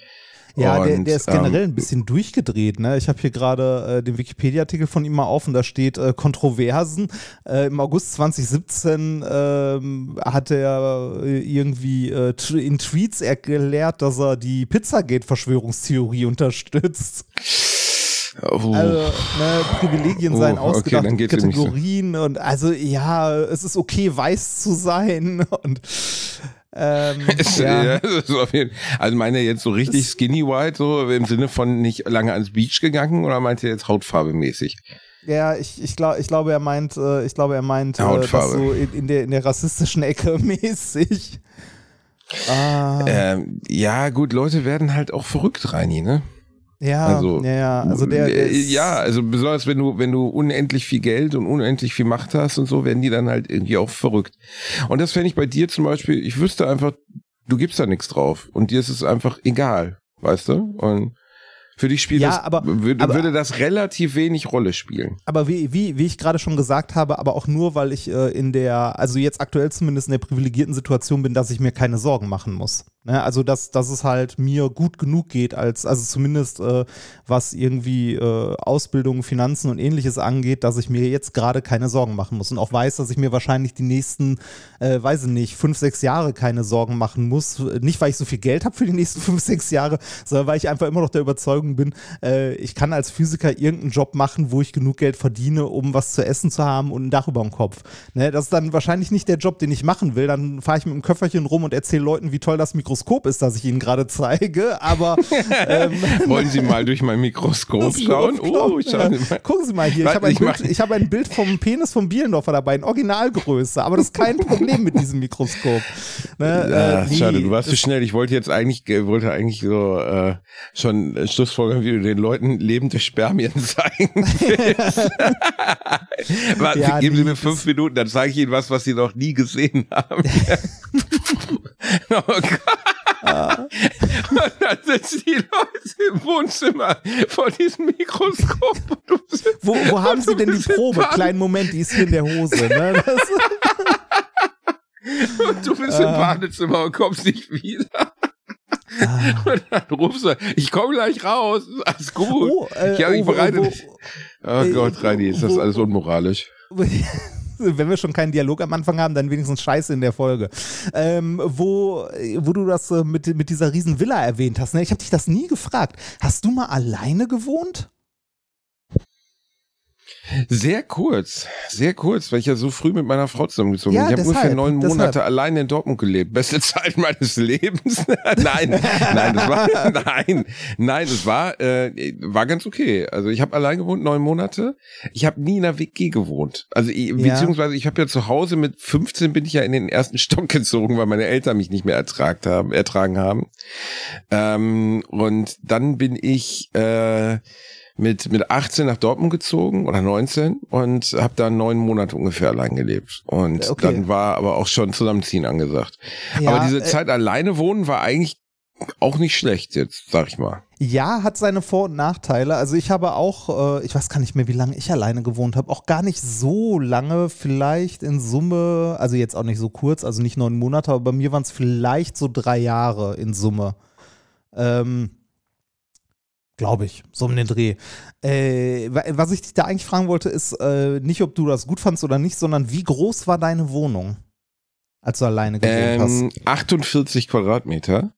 Ja, der, Und, der ist generell ähm, ein bisschen durchgedreht. Ne? Ich habe hier gerade äh, den Wikipedia-Artikel von ihm mal auf und da steht äh, Kontroversen. Äh, Im August 2017 ähm, hat er irgendwie äh, in Tweets erklärt, dass er die Pizzagate-Verschwörungstheorie unterstützt. Oh, Also, ne, Privilegien Oh, seien okay, nicht so. Kategorien und also ja, es ist okay, weiß zu sein und ähm, ja. also meint er jetzt so richtig skinny white, so im Sinne von nicht lange ans Beach gegangen oder meint er jetzt hautfarbemäßig? Ja, ich, ich, glaub, ich glaube, er meint, äh, ich glaube, er meint äh, Hautfarbe. so in, in, der, in der rassistischen Ecke mäßig. Ah, Ähm, ja, gut, Leute werden halt auch verrückt, Reini, ne? Ja, also, ja, ja, also der, der Äh, ja, also besonders wenn du, wenn du unendlich viel Geld und unendlich viel Macht hast und so, werden die dann halt irgendwie auch verrückt. Und das fände ich bei dir zum Beispiel, ich wüsste einfach, du gibst da nichts drauf und dir ist es einfach egal, weißt du? Und für dich spielt Ja, das, aber- würde, aber- würde das relativ wenig Rolle spielen. aber wie, wie, wie ich gerade schon gesagt habe, aber auch nur, weil ich äh, in der, also jetzt aktuell zumindest in der privilegierten Situation bin, dass ich mir keine Sorgen machen muss. Ne? Also, dass, dass es halt mir gut genug geht, als, also zumindest äh, was irgendwie äh, Ausbildung, Finanzen und ähnliches angeht, dass ich mir jetzt gerade keine Sorgen machen muss und auch weiß, dass ich mir wahrscheinlich die nächsten, äh, weiß ich nicht, fünf, sechs Jahre keine Sorgen machen muss. Nicht, weil ich so viel Geld habe für die nächsten fünf, sechs Jahre, sondern weil ich einfach immer noch der Überzeugung bin, äh, ich kann als Physiker irgendeinen Job machen, wo ich genug Geld verdiene, um was zu essen zu haben und ein Dach über dem Kopf. Ne? Das ist dann wahrscheinlich nicht der Job, den ich machen will. Dann fahre ich mit dem Köfferchen rum und erzähle Leuten, wie toll das Mikroskop ist, das ich Ihnen gerade zeige, aber ähm, Wollen Sie mal durch mein Mikroskop schauen? Oh, Sie ja. Gucken Sie mal hier, ich habe ein, ich Bild- ich habe ein Bild vom Penis vom Bielendorfer dabei, in Originalgröße, aber das ist kein Problem mit diesem Mikroskop. Ne, Ja, äh, nee, schade, du warst zu das- schnell. Ich wollte jetzt eigentlich, wollte eigentlich so äh, schon äh, Schlussfolgern, wie du den Leuten lebende Spermien zeigen willst. Warte, Ja, geben Sie mir fünf Minuten, dann zeige ich Ihnen was, was Sie noch nie gesehen haben. oh Gott. Und dann sitzen die Leute im Wohnzimmer vor diesem Mikroskop. Bist, Wo, wo haben Sie denn die Probe? Panik. Kleinen Moment, die ist hier in der Hose. Ne? Und du bist im Badezimmer und kommst nicht wieder. Und dann rufst du, ich komme gleich raus, alles gut. oh, äh, ich habe mich oh, bereitet. wo- oh äh, Gott, Reini, ist das alles unmoralisch. wenn wir schon keinen Dialog am Anfang haben, dann wenigstens Scheiße in der Folge. Ähm, wo, wo du das äh, mit, mit dieser riesen Villa erwähnt hast, ne? ich habe dich das nie gefragt. Hast du mal alleine gewohnt? Sehr kurz, sehr kurz, weil ich ja so früh mit meiner Frau zusammengezogen Ja, bin. Ich habe ungefähr deshalb, neun deshalb. Monate alleine in Dortmund gelebt. Beste Zeit meines Lebens. nein, nein, das war, nein, nein, das war, äh, war ganz okay. Also ich habe allein gewohnt, neun Monate. Ich habe nie in einer WG gewohnt. Also ich, Ja. beziehungsweise ich habe ja zu Hause mit 15 bin ich ja in den ersten Stock gezogen, weil meine Eltern mich nicht mehr ertragt haben, ertragen haben. Ähm, und dann bin ich äh, mit, mit 18 nach Dortmund gezogen oder 19 und habe da neun Monate ungefähr allein gelebt. Und Okay. dann war aber auch schon Zusammenziehen angesagt. Ja, aber diese äh, Zeit alleine wohnen war eigentlich auch nicht schlecht jetzt, sag ich mal. Ja, hat seine Vor- und Nachteile. Also ich habe auch, äh, ich weiß gar nicht mehr, wie lange ich alleine gewohnt habe, auch gar nicht so lange, vielleicht in Summe, also jetzt auch nicht so kurz, also nicht neun Monate, aber bei mir waren es vielleicht so drei Jahre in Summe. Ähm, Glaube ich, so um den Dreh. Äh, wa- was ich dich da eigentlich fragen wollte, ist äh, nicht, ob du das gut fandst oder nicht, sondern wie groß war deine Wohnung, als du alleine gewohnt Ähm, 48 Quadratmeter.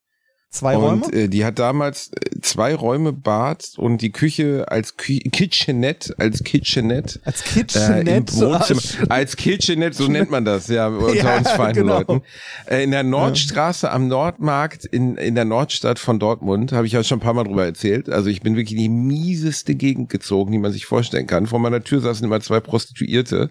Zwei Räume? Und äh, die hat damals äh, zwei Räume, Bad und die Küche als Kü Kitchenette, als Kitchenette als äh, Kitchenette? Wohnzimmer. Ah, Als Kitchenette, so nennt man das, ja, unter Ja, uns feinen genau. Leuten. Äh, in der Nordstraße am Nordmarkt in, in der Nordstadt von Dortmund, habe ich ja schon ein paar Mal drüber erzählt. Also ich bin wirklich in die mieseste Gegend gezogen, die man sich vorstellen kann. Vor meiner Tür saßen immer zwei Prostituierte.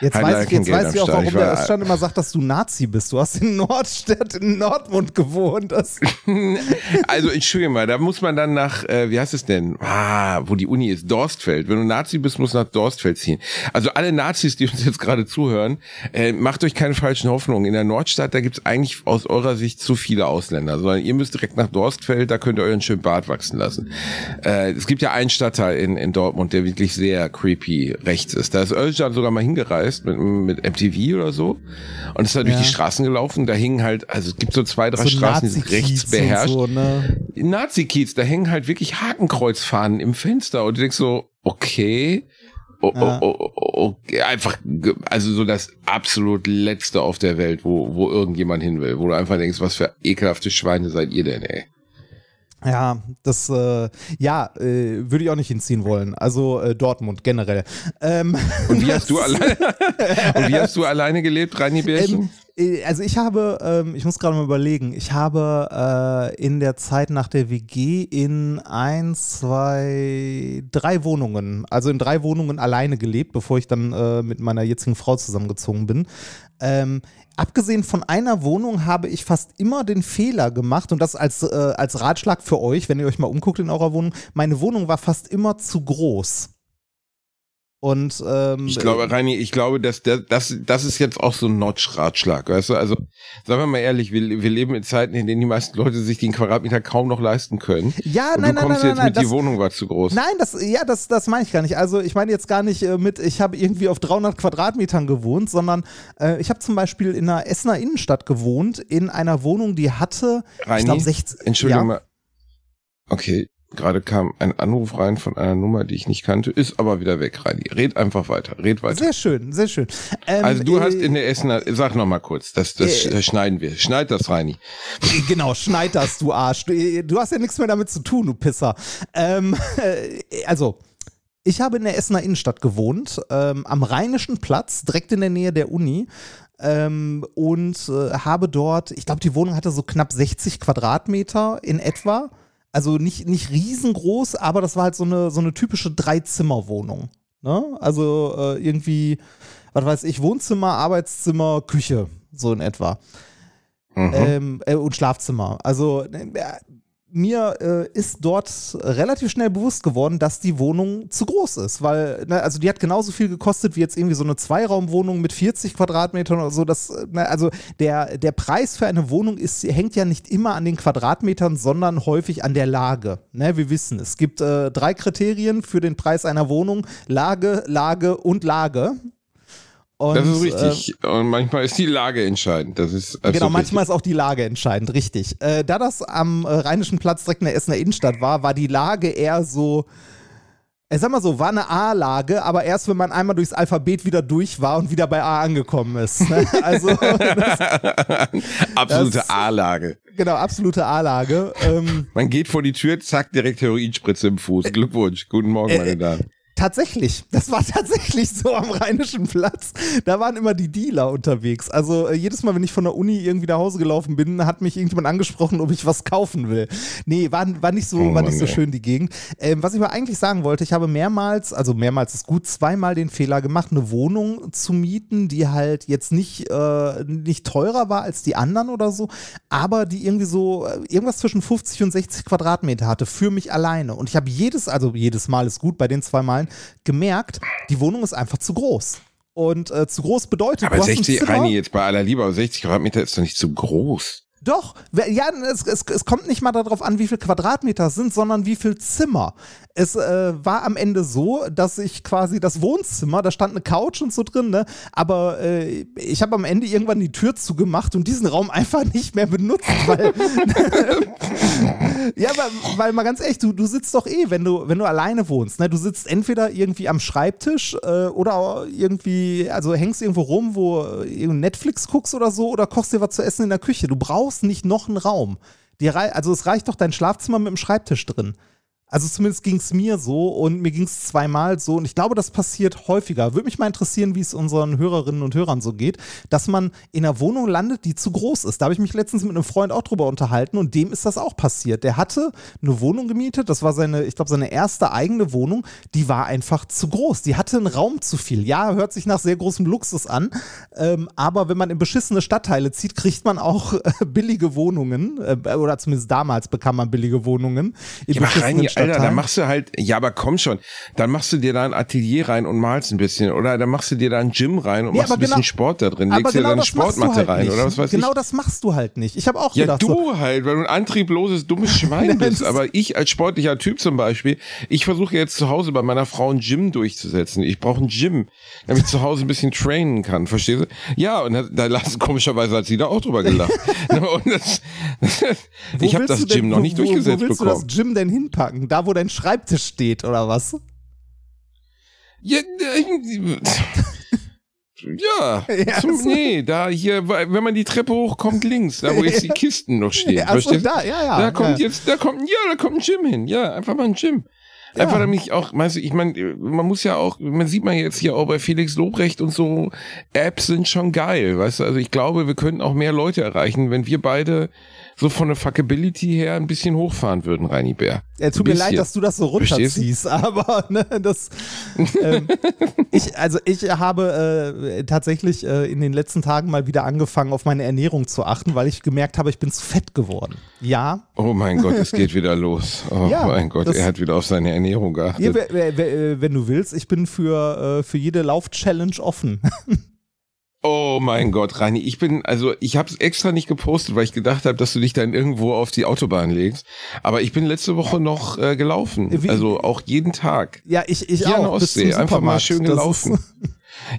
Jetzt Hat weiß ich, jetzt Geld weiß ich auch, warum Ich der war- Öststand immer sagt, dass du Nazi bist. Du hast in Nordstadt, in Nordmund gewohnt. Das, Also entschuldige mal, da muss man dann nach, äh, wie heißt es denn? Ah, wo die Uni ist, Dorstfeld. Wenn du Nazi bist, musst du nach Dorstfeld ziehen. Also alle Nazis, die uns jetzt gerade zuhören, äh, macht euch keine falschen Hoffnungen. In der Nordstadt, da gibt's eigentlich aus eurer Sicht zu viele Ausländer, sondern ihr müsst direkt nach Dorstfeld, da könnt ihr euren schönen Bart wachsen lassen. Äh, es gibt ja einen Stadtteil in, in Dortmund, der wirklich sehr creepy rechts ist. Da ist Özcan sogar mal hingereist mit, mit MTV oder so und ist da durch Ja. die Straßen gelaufen. Da hingen halt, also es gibt so zwei, drei so Straßen, die sind rechts und beherrscht. So, ne? Nazi-Kiez, da hängen halt wirklich Hakenkreuzfahnen im Fenster und du denkst so, okay, oh, Ja. oh, oh, okay, einfach, also so das absolut Letzte auf der Welt, wo, wo irgendjemand hin will, wo du einfach denkst, was für ekelhafte Schweine seid ihr denn, ey? Ja, das, äh, ja, äh, würde ich auch nicht hinziehen wollen. Also äh, Dortmund generell. Ähm, Und wie hast du alleine, und wie hast du alleine gelebt, Reini Bärchen? Ähm, äh, also ich habe, ähm, ich muss gerade mal überlegen, ich habe äh, in der Zeit nach der WG in ein, zwei, drei Wohnungen, also in drei Wohnungen alleine gelebt, bevor ich dann äh, mit meiner jetzigen Frau zusammengezogen bin. Ähm, abgesehen von einer Wohnung habe ich fast immer den Fehler gemacht und das als, äh, als Ratschlag für euch, wenn ihr euch mal umguckt in eurer Wohnung, meine Wohnung war fast immer zu groß. Und ähm, Ich glaube, Reini, ich glaube, dass der, das, das ist jetzt auch so ein Notch-Ratschlag, weißt du? Also, sagen wir mal ehrlich, wir, wir leben in Zeiten, in denen die meisten Leute sich den Quadratmeter kaum noch leisten können. ja, Und nein, du nein, kommst nein, jetzt nein, mit, nein, die Wohnung war zu groß. Nein, das, ja, das, das meine ich gar nicht. Also ich meine jetzt gar nicht äh, mit, ich habe irgendwie auf 300 Quadratmetern gewohnt, sondern äh, ich habe zum Beispiel in einer Essener Innenstadt gewohnt, in einer Wohnung, die hatte, Reini, ich glaube 16. Entschuldigung ja, mal. Okay, gerade kam ein Anruf rein von einer Nummer, die ich nicht kannte, ist aber wieder weg, Reini. Red einfach weiter, red weiter. Sehr schön, sehr schön. Ähm, also du äh, hast in der Essener, sag noch mal kurz, das, das Äh, schneiden wir. Schneid das, Reini. Genau, schneid das, du Arsch. Du, du hast ja nichts mehr damit zu tun, du Pisser. Ähm, äh, also, ich habe in der Essener Innenstadt gewohnt, ähm, am Rheinischen Platz, direkt in der Nähe der Uni. ähm, und äh, habe dort, ich glaube, die Wohnung hatte so knapp 60 Quadratmeter in etwa. Also nicht, nicht riesengroß, aber das war halt so eine, so eine typische Dreizimmerwohnung. Ne? Also äh, irgendwie, was weiß ich, Wohnzimmer, Arbeitszimmer, Küche, so in etwa. Mhm. Ähm, äh, und Schlafzimmer. Also äh, mir äh, ist dort relativ schnell bewusst geworden, dass die Wohnung zu groß ist, weil, ne, also die hat genauso viel gekostet wie jetzt irgendwie so eine Zweiraumwohnung mit 40 Quadratmetern oder so. Das, ne, also der, der Preis für eine Wohnung ist, hängt ja nicht immer an den Quadratmetern, sondern häufig an der Lage. Ne, wir wissen, es gibt äh, drei Kriterien für den Preis einer Wohnung: Lage, Lage und Lage. Und, das ist äh, richtig. Und manchmal ist die Lage entscheidend. Das ist Genau, manchmal richtig. ist auch die Lage entscheidend, richtig. Äh, da das am äh, Rheinischen Platz direkt in der Essener Innenstadt war, war die Lage eher so, ich sag mal so, war eine A-Lage, aber erst wenn man einmal durchs Alphabet wieder durch war und wieder bei A angekommen ist. Ne? Also, das, Absolute A-Lage. genau, absolute A-Lage. Ähm, Man geht vor die Tür, zack, direkt Heroinspritze im Fuß. Glückwunsch. Guten Morgen, äh, meine Damen. Tatsächlich, das war tatsächlich so am Rheinischen Platz. Da waren immer die Dealer unterwegs. Also äh, jedes Mal, wenn ich von der Uni irgendwie nach Hause gelaufen bin, hat mich irgendjemand angesprochen, ob ich was kaufen will. Nee, war, war nicht so, Oh war nicht so schön die Gegend. Ähm, was ich aber eigentlich sagen wollte, ich habe mehrmals, also mehrmals ist gut, zweimal den Fehler gemacht, eine Wohnung zu mieten, die halt jetzt nicht, äh, nicht teurer war als die anderen oder so, aber die irgendwie so äh, irgendwas zwischen 50 und 60 Quadratmeter hatte für mich alleine. Und ich habe jedes, also jedes Mal ist gut, bei den zwei Malen gemerkt, die Wohnung ist einfach zu groß. Und äh, zu groß bedeutet, Aber du hast ein 60, Zimmer, Reini, jetzt bei aller Liebe, aber 60 Quadratmeter ist doch nicht zu groß. Doch, ja, es, es, es kommt nicht mal darauf an, wie viel Quadratmeter es sind, sondern wie viel Zimmer. Es äh, war am Ende so, dass ich quasi das Wohnzimmer, da stand eine Couch und so drin, ne? aber äh, ich habe am Ende irgendwann die Tür zugemacht und diesen Raum einfach nicht mehr benutzt, weil ja, weil, weil mal ganz ehrlich, du, du sitzt doch eh, wenn du, wenn du alleine wohnst, ne? Du sitzt entweder irgendwie am Schreibtisch äh, oder irgendwie, also hängst irgendwo rum, wo äh, Netflix guckst oder so oder kochst dir was zu essen in der Küche. Du brauchst nicht noch einen Raum. Dir rei also es reicht doch dein Schlafzimmer mit dem Schreibtisch drin. Also zumindest ging es mir so und mir ging es zweimal so und ich glaube, das passiert häufiger. Würde mich mal interessieren, wie es unseren Hörerinnen und Hörern so geht, dass man in einer Wohnung landet, die zu groß ist. Da habe ich mich letztens mit einem Freund auch drüber unterhalten und dem ist das auch passiert. Der hatte eine Wohnung gemietet, das war seine, ich glaube, seine erste eigene Wohnung, die war einfach zu groß. Die hatte einen Raum zu viel. Ja, hört sich nach sehr großem Luxus an, ähm, aber wenn man in beschissene Stadtteile zieht, kriegt man auch äh, billige Wohnungen äh, oder zumindest damals bekam man billige Wohnungen in Ja, beschissenen Alter, da machst du halt, ja, aber komm schon, dann machst du dir da ein Atelier rein und malst ein bisschen oder dann machst du dir da ein Gym rein und Nee, machst ein bisschen genau- Sport da drin, legst dir genau da eine das machst du Sportmatte halt rein nicht. oder was weiß Genau ich. das machst du halt nicht. Ich habe auch Ja, gedacht, du so, halt, weil du ein antriebloses, dummes Schwein bist. Aber ich als sportlicher Typ zum Beispiel, ich versuche jetzt zu Hause bei meiner Frau ein Gym durchzusetzen. Ich brauche ein Gym, damit ich zu Hause ein bisschen trainen kann, verstehst du? Ja, und da, lassen, komischerweise hat sie da auch drüber gelacht. das, ich habe das du denn- Gym noch nicht wo, durchgesetzt Wo willst bekommen. du das Gym denn hinpacken? Da, wo dein Schreibtisch steht oder was? Ja, äh, ja, Ja, so. nee, da hier, wenn man die Treppe hochkommt, links, da wo jetzt die Kisten noch stehen. Ja, du? da, ja, ja. da kommt ja. jetzt, da kommt, ja, da kommt ein Gym hin. Ja, einfach mal ein Gym. Einfach Ja. damit ich auch, meinst du, ich meine, man muss ja auch, man sieht man jetzt hier auch bei Felix Lobrecht und so, Apps sind schon geil, weißt du, also ich glaube, wir könnten auch mehr Leute erreichen, wenn wir beide so von der Fuckability her ein bisschen hochfahren würden, Reini Bär. Ja, tut mir leid, dass du das so runterziehst, aber ne, das. Ähm, ich, also ich habe äh, tatsächlich äh, in den letzten Tagen mal wieder angefangen, auf meine Ernährung zu achten, weil ich gemerkt habe, ich bin zu fett geworden. Ja. Oh mein Gott, es geht wieder los. Oh Ja, mein Gott, er hat wieder auf seine Ernährung geachtet. Wer- wer- wenn du willst, ich bin für, äh, für jede Lauf-Challenge offen. Oh mein Gott, Reini, ich bin, also ich habe es extra nicht gepostet, weil ich gedacht habe, dass du dich dann irgendwo auf die Autobahn legst. Aber ich bin letzte Woche noch äh, gelaufen, Wie- also auch jeden Tag. Ja, ich, ich Hier an auch. bis zum Ostsee, einfach mal schön gelaufen.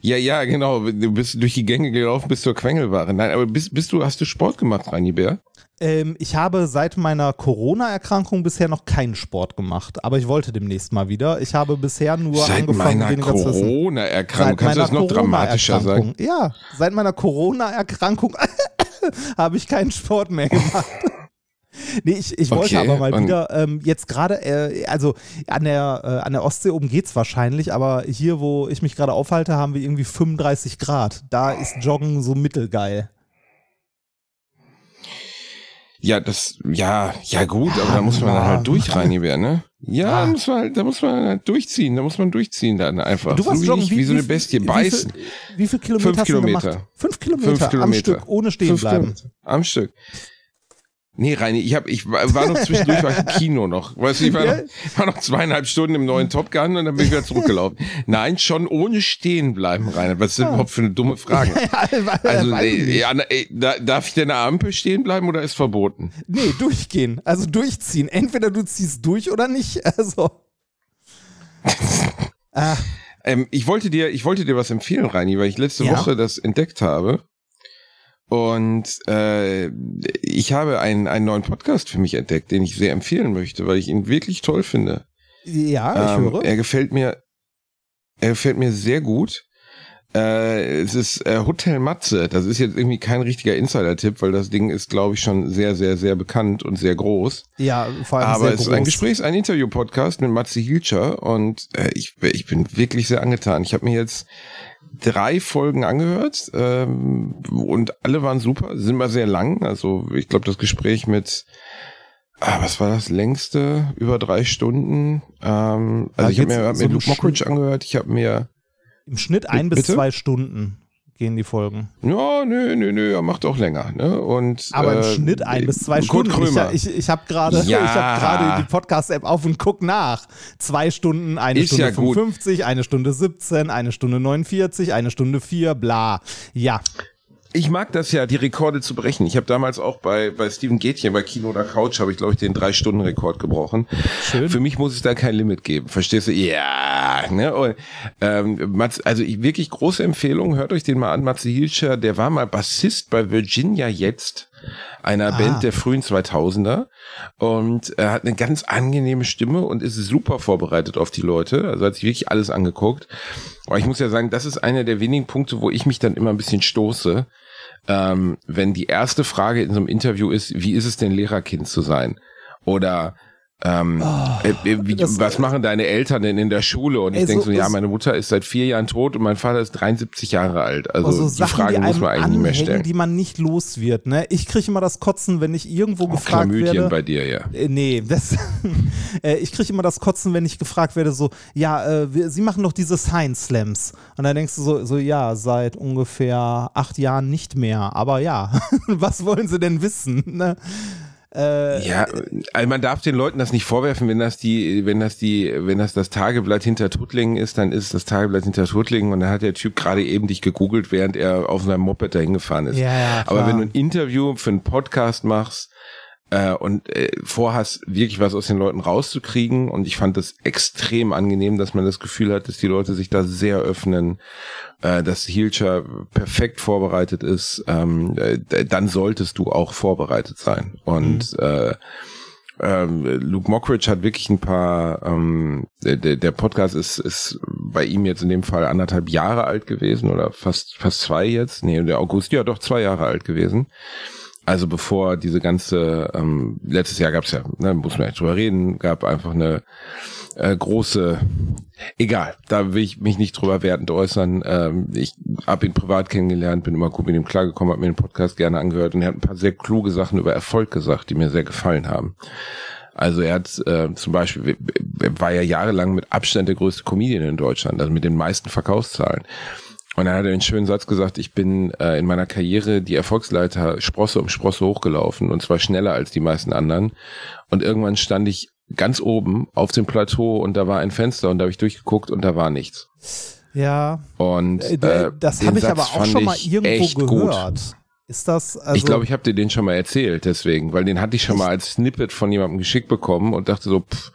Ja, ja, genau. Du bist durch die Gänge gelaufen bis zur Quengelware. Nein, aber bist, bist du, hast du Sport gemacht, Reini Bär? Ähm, ich habe seit meiner Corona-Erkrankung bisher noch keinen Sport gemacht, aber ich wollte demnächst mal wieder. Ich habe bisher nur Seit angefangen, meiner weniger zu essen. Corona-Erkrankung. Kannst du das noch dramatischer sagen? Ja, seit meiner Corona-Erkrankung habe ich keinen Sport mehr gemacht. Nee, ich, ich wollte Okay, aber mal wieder, ähm, jetzt gerade, äh, also an der, äh, an der Ostsee oben geht's wahrscheinlich, aber hier, wo ich mich gerade aufhalte, haben wir irgendwie 35 Grad. Da ist Joggen so mittelgeil. Ja, das, ja, ja gut, aber da muss man dann halt durch, Reiniger, ne? Ja, da muss man halt, da muss man halt durchziehen, da muss man durchziehen dann einfach. Du warst so wie, joggen, wie, wie so eine Bestie, wie beißen. Viel, wie viel Kilometer Fünf Kilometer. Fünf Kilometer, Fünf Kilometer. am Stück, ohne stehen Fünf bleiben. Kilometer. Am Stück. Nee, Reini, ich, hab, ich war noch zwischendurch war im Kino noch. Weißt du, ich war, noch, war noch zweieinhalb Stunden im neuen Top Gun und dann bin ich wieder zurückgelaufen. Nein, schon ohne stehen bleiben, Rainer. Was ist das überhaupt für eine dumme Frage? Also, Weiß ich ey, ja, ey, da, darf ich denn an der Ampel stehen bleiben oder ist verboten? Nee, durchgehen. Also durchziehen. Entweder du ziehst durch oder nicht. Also. ah, Ähm, ich wollte dir, ich wollte dir was empfehlen, Reini, weil ich letzte Ja. Woche das entdeckt habe. Und äh, ich habe einen, einen neuen Podcast für mich entdeckt, den ich sehr empfehlen möchte, weil ich ihn wirklich toll finde. ja, ich ähm, höre. Er gefällt mir, er gefällt mir sehr gut. Äh, es ist äh, Hotel Matze. Das ist jetzt irgendwie kein richtiger Insider-Tipp, weil das Ding ist, glaube ich, schon sehr, sehr, sehr bekannt und sehr groß. Ja, vor allem Aber sehr es ist groß. ein Gesprächs-, ein Interview-Podcast mit Matze Hilscher und äh, ich, ich bin wirklich sehr angetan. Ich habe mir jetzt drei Folgen angehört ähm, und alle waren super, sind mal sehr lang. Also ich glaube, das Gespräch mit Ah, was war das längste? Über drei Stunden. Ähm, also ich habe mir, hab so mir um Luke Mockridge angehört. Ich habe mir Im Schnitt ein bis Bitte? zwei Stunden gehen die Folgen. ja, nö, nö, nö, er macht auch länger. Ne? Und Aber im äh, Schnitt ein bis zwei Kurt Stunden. Krömer. Ich, ich, ich habe gerade Ja. ich hab gerade die Podcast-App auf und guck nach. Zwei Stunden, eine Ist Stunde ja gut. 55, eine Stunde 17, eine Stunde 49, eine Stunde 4, bla. Ja, Ich mag das ja, die Rekorde zu brechen. Ich habe damals auch bei, bei Steven Gätchen bei Kino oder Couch, habe ich, glaube ich, den Drei-Stunden-Rekord gebrochen. schön. Für mich muss es da kein Limit geben. Verstehst du? Ja. Ne? Und, ähm, Mats, also ich, wirklich große Empfehlung. Hört euch den mal an. Matze Hilscher, der war mal Bassist bei Virginia jetzt, einer Ah. Band der frühen 2000er. Und er hat eine ganz angenehme Stimme und ist super vorbereitet auf die Leute. Also hat sich wirklich alles angeguckt. Aber ich muss ja sagen, das ist einer der wenigen Punkte, wo ich mich dann immer ein bisschen stoße. Ähm, wenn die erste Frage in so einem Interview ist, wie ist es denn Lehrerkind zu sein? Oder ähm, äh, äh, wie, Oh, was machen deine Eltern denn in der Schule? Und ich Ey, denke so- so, ja, meine Mutter ist seit vier Jahren tot und mein Vater ist 73 Jahre alt. Also Aber so die Sachen, Frage die muss man eigentlich nicht mehr anhängen, stellen. die man nicht los wird. Ne? Ich kriege immer das Kotzen, wenn ich irgendwo Auch gefragt Chlamydien werde. bei dir, ja. Äh, Nee, das, äh, ich kriege immer das Kotzen, wenn ich gefragt werde, so, ja, äh, wir, Sie machen doch diese Science Slams. Und dann denkst du so, so, ja, seit ungefähr acht Jahren nicht mehr. Aber ja, was wollen Sie denn wissen? Ne? Äh, Ja, also man darf den Leuten das nicht vorwerfen, wenn das die, wenn das die, wenn das das Tageblatt hinter Tuttlingen ist, dann ist es das Tageblatt hinter Tuttlingen und dann hat der Typ gerade eben dich gegoogelt, während er auf seinem Moped dahin gefahren ist. Ja, ja, Aber wenn du ein Interview für einen Podcast machst äh, und äh, vorhast, wirklich was aus den Leuten rauszukriegen und ich fand das extrem angenehm, dass man das Gefühl hat, dass die Leute sich da sehr öffnen, äh, dass Hilscher perfekt vorbereitet ist, ähm, äh, dann solltest du auch vorbereitet sein. Und äh, ähm, Luke Mockridge hat wirklich ein paar, ähm, der, der der Podcast ist, ist bei ihm jetzt in dem Fall anderthalb Jahre alt gewesen oder fast, fast zwei jetzt. Nee, der August, ja doch zwei Jahre alt gewesen. Also bevor diese ganze, ähm, letztes Jahr gab's ja, ne, muss man ja drüber reden, gab einfach eine äh, große, egal, da will ich mich nicht drüber wertend äußern. Ähm, ich habe ihn privat kennengelernt, bin immer gut mit ihm klargekommen, habe mir den Podcast gerne angehört und er hat ein paar sehr kluge Sachen über Erfolg gesagt, die mir sehr gefallen haben. Also er hat äh, zum Beispiel, er war ja jahrelang mit Abstand der größte Comedian in Deutschland, also mit den meisten Verkaufszahlen. Und dann hat er den schönen Satz gesagt, ich bin äh, in meiner Karriere die Erfolgsleiter Sprosse um Sprosse hochgelaufen und zwar schneller als die meisten anderen. Und irgendwann stand ich ganz oben auf dem Plateau und da war ein Fenster und da habe ich durchgeguckt und da war nichts. ja, Und äh, äh, das habe ich Satz aber auch schon mal irgendwo echt gut. gehört. Ist das, also, ich glaube, ich habe dir den schon mal erzählt, deswegen, weil den hatte ich schon mal als Snippet von jemandem geschickt bekommen und dachte so, pff,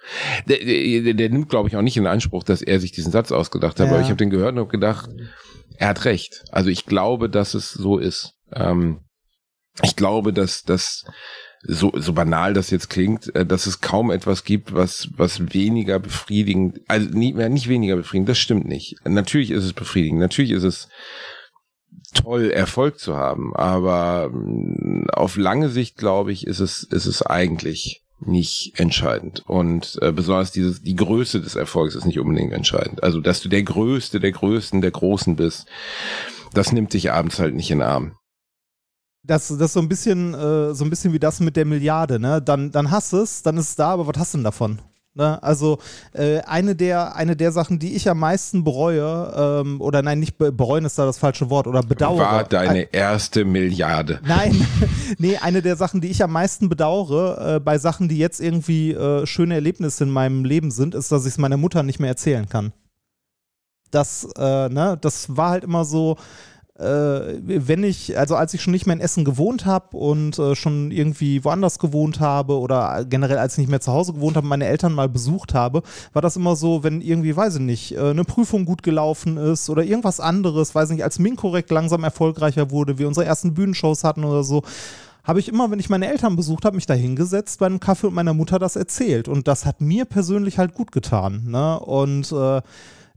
der, der, der nimmt, glaube ich, auch nicht in Anspruch, dass er sich diesen Satz ausgedacht hat, Ja. aber ich habe den gehört und habe gedacht, er hat recht. Also ich glaube, dass es so ist. Ähm, ich glaube, dass das so, so banal das jetzt klingt, äh, dass es kaum etwas gibt, was, was weniger befriedigend, also nie, ja, nicht weniger befriedigend, das stimmt nicht. Natürlich ist es befriedigend, natürlich ist es toll, Erfolg zu haben. Aber mh, auf lange Sicht, glaube ich, ist es, ist es eigentlich nicht entscheidend. Und äh, besonders dieses, die Größe des Erfolgs ist nicht unbedingt entscheidend. Also, dass du der Größte, der Größten, der Großen bist, das nimmt dich abends halt nicht in den Arm. Das, das ist so ein bisschen, äh, so ein bisschen wie das mit der Milliarde, ne? Dann, dann hast es, dann ist es da, aber was hast du denn davon? Ne? Also äh, eine, der, eine der Sachen, die ich am meisten bereue, ähm, oder nein, nicht be bereuen ist da das falsche Wort, oder bedauere. War deine erste Milliarde. Nein, nee, eine der Sachen, die ich am meisten bedauere, äh, bei Sachen, die jetzt irgendwie äh, schöne Erlebnisse in meinem Leben sind, ist, dass ich es meiner Mutter nicht mehr erzählen kann. Das, äh, ne, das war halt immer so, wenn ich, also als ich schon nicht mehr in Essen gewohnt habe und äh, schon irgendwie woanders gewohnt habe oder generell als ich nicht mehr zu Hause gewohnt habe, meine Eltern mal besucht habe, war das immer so, wenn irgendwie, weiß ich nicht, äh, eine Prüfung gut gelaufen ist oder irgendwas anderes, weiß ich nicht, als Minkorrekt langsam erfolgreicher wurde, wir unsere ersten Bühnenshows hatten oder so, habe ich immer, wenn ich meine Eltern besucht habe, mich da hingesetzt bei einem Kaffee und meiner Mutter das erzählt. Und das hat mir persönlich halt gut getan. Ne? Und äh,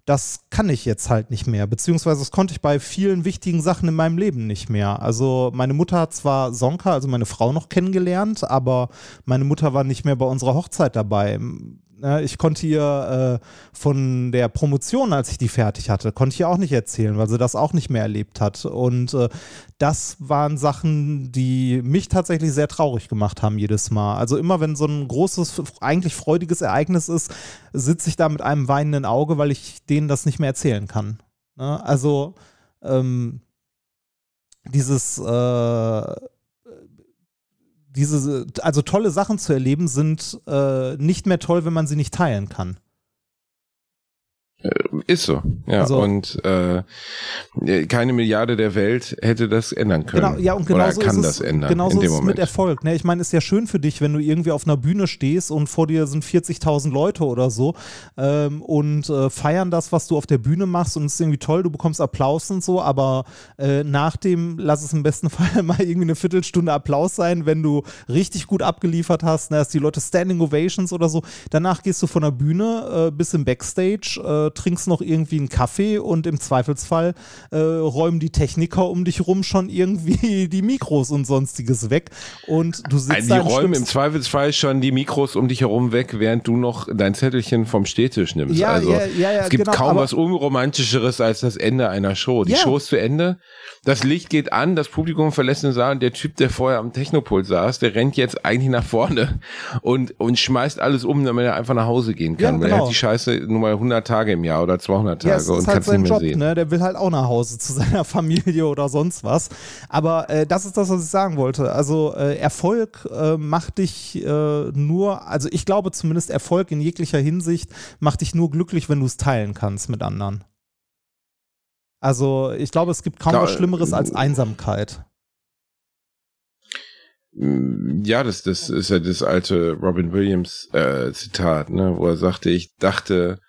das kann ich jetzt halt nicht mehr, beziehungsweise das konnte ich bei vielen wichtigen Sachen in meinem Leben nicht mehr. Also meine Mutter hat zwar Sonka, also meine Frau noch kennengelernt, aber meine Mutter war nicht mehr bei unserer Hochzeit dabei. Ne, ich konnte ihr äh, von der Promotion, als ich die fertig hatte, konnte ich auch nicht erzählen, weil sie das auch nicht mehr erlebt hat. Und äh, das waren Sachen, die mich tatsächlich sehr traurig gemacht haben jedes Mal. Also immer wenn so ein großes, eigentlich freudiges Ereignis ist, sitze ich da mit einem weinenden Auge, weil ich denen das nicht mehr erzählen kann. Ne? Also ähm, dieses äh, diese, also tolle Sachen zu erleben, sind äh, nicht mehr toll, wenn man sie nicht teilen kann. Äh, ist so, ja. Also, und äh, keine Milliarde der Welt hätte das ändern können. Genau, ja, und genauso Oder kann ist es, das ändern genauso in dem ist es mit Erfolg. Ne? Ich meine, ist ja schön für dich, wenn du irgendwie auf einer Bühne stehst und vor dir sind 40.000 Leute oder so ähm, und äh, feiern das, was du auf der Bühne machst und es ist irgendwie toll, du bekommst Applaus und so, aber äh, nach dem, lass es im besten Fall mal irgendwie eine Viertelstunde Applaus sein, wenn du richtig gut abgeliefert hast, ne, dass die Leute Standing Ovations oder so. Danach gehst du von der Bühne äh, bis im Backstage äh, trinkst noch irgendwie einen Kaffee und im Zweifelsfall äh, räumen die Techniker um dich rum schon irgendwie die Mikros und sonstiges weg. Und du sitzt also die räumen im Zweifelsfall schon die Mikros um dich herum weg, während du noch dein Zettelchen vom Stehtisch nimmst. Ja, also ja, ja, ja, es gibt genau, kaum was unromantischeres als das Ende einer Show. Die. Show ist zu Ende, das Licht geht an, das Publikum verlässt den Saal und der Typ, der vorher am Technopult saß, der rennt jetzt eigentlich nach vorne und, und schmeißt alles um, damit er einfach nach Hause gehen kann. Ja, genau. Weil er hat genau. die Scheiße nur mal 100 Tage im Jahr oder 200 Tage ja, und halt kann nicht mehr Job, sehen. Ne? Der will halt auch nach Hause zu seiner Familie oder sonst was. Aber äh, das ist das, was ich sagen wollte. Also äh, Erfolg äh, macht dich äh, nur, also ich glaube zumindest Erfolg in jeglicher Hinsicht macht dich nur glücklich, wenn du es teilen kannst mit anderen. Also ich glaube, es gibt kaum da, was Schlimmeres als Einsamkeit. Ja, das, das ist ja das alte Robin Williams äh, Zitat, ne, wo er sagte, ich dachte,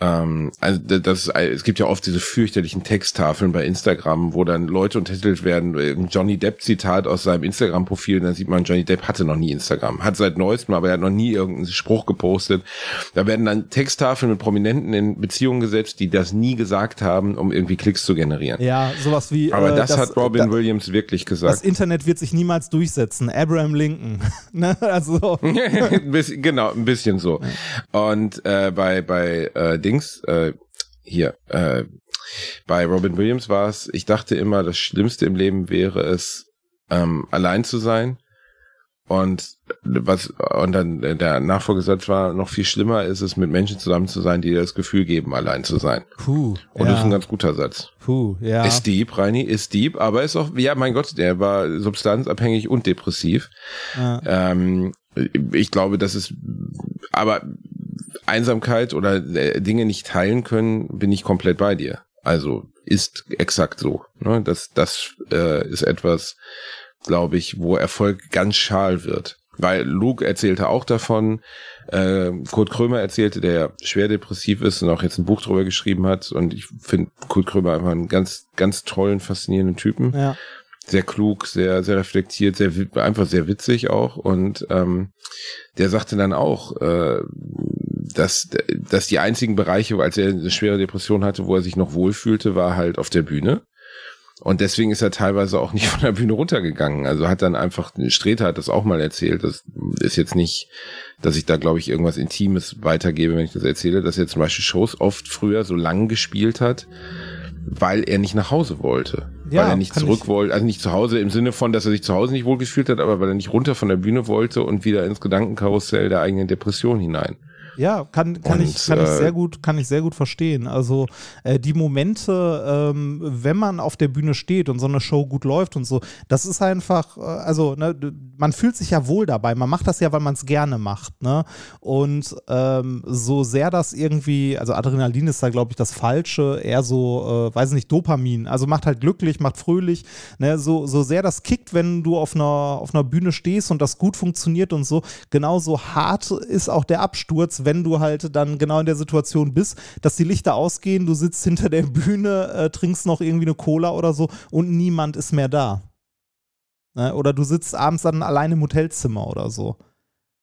ähm, also das, es gibt ja oft diese fürchterlichen Texttafeln bei Instagram, wo dann Leute untertitelt werden, ein Johnny Depp Zitat aus seinem Instagram-Profil, dann sieht man, Johnny Depp hatte noch nie Instagram, hat seit neuestem, aber er hat noch nie irgendeinen Spruch gepostet. Da werden dann Texttafeln mit Prominenten in Beziehungen gesetzt, die das nie gesagt haben, um irgendwie Klicks zu generieren. Ja, sowas wie. Aber äh, das, das, hat Robin da, Williams wirklich gesagt. Das Internet wird sich niemals durchsetzen. Abraham Lincoln. ne? Also. genau, ein bisschen so. Und äh, bei bei äh, Dings, äh, hier, äh, bei Robin Williams war es, ich dachte immer, das Schlimmste im Leben wäre es, ähm, allein zu sein. Und was, und dann der Nachfolgesatz war, noch viel schlimmer ist es, mit Menschen zusammen zu sein, die dir das Gefühl geben, allein zu sein. Puh. Und ja. das ist ein ganz guter Satz. Puh, ja. Ist deep, Reini, ist deep, aber ist auch, ja, mein Gott, der war substanzabhängig und depressiv. Ja. Ähm, ich glaube, das ist, aber Einsamkeit oder äh, Dinge nicht teilen können, bin ich komplett bei dir. Also ist exakt so. Ne? Das, das äh, ist etwas, glaube ich, wo Erfolg ganz schal wird. Weil Luke erzählte auch davon, äh, Kurt Krömer erzählte, der schwer depressiv ist und auch jetzt ein Buch drüber geschrieben hat. Und ich finde Kurt Krömer einfach einen ganz, ganz tollen, faszinierenden Typen. Ja. Sehr klug, sehr, sehr reflektiert, sehr einfach sehr witzig auch. Und ähm, der sagte dann auch, äh, dass, dass die einzigen Bereiche, als er eine schwere Depression hatte, wo er sich noch wohlfühlte, war halt auf der Bühne. Und deswegen ist er teilweise auch nicht von der Bühne runtergegangen. Also hat dann einfach, Streter hat das auch mal erzählt. Das ist jetzt nicht, dass ich da, glaube ich, irgendwas Intimes weitergebe, wenn ich das erzähle, dass er zum Beispiel Shows oft früher so lang gespielt hat, weil er nicht nach Hause wollte. Ja, weil er nicht zurück ich- wollte, also nicht zu Hause im Sinne von, dass er sich zu Hause nicht wohlgefühlt hat, aber weil er nicht runter von der Bühne wollte und wieder ins Gedankenkarussell der eigenen Depression hinein. Ja, kann, kann, Und, ich, kann ich äh, sehr gut, kann ich sehr gut verstehen. Also äh, die Momente, ähm, wenn man auf der Bühne steht und so eine Show gut läuft und so, das ist einfach, äh, also ne, man fühlt sich ja wohl dabei. Man macht das ja, weil man es gerne macht. Ne? Und ähm, so sehr das irgendwie, also Adrenalin ist da, glaube ich, das Falsche, eher so, äh, weiß nicht, Dopamin. Also macht halt glücklich, macht fröhlich. Ne? So, so sehr das kickt, wenn du auf einer, auf einer Bühne stehst und das gut funktioniert und so, genauso hart ist auch der Absturz, wenn du halt dann genau in der Situation bist, dass die Lichter ausgehen, du sitzt hinter der Bühne, äh, trinkst noch irgendwie eine Cola oder so und niemand ist mehr da. Ne? Oder du sitzt abends dann allein im Hotelzimmer oder so.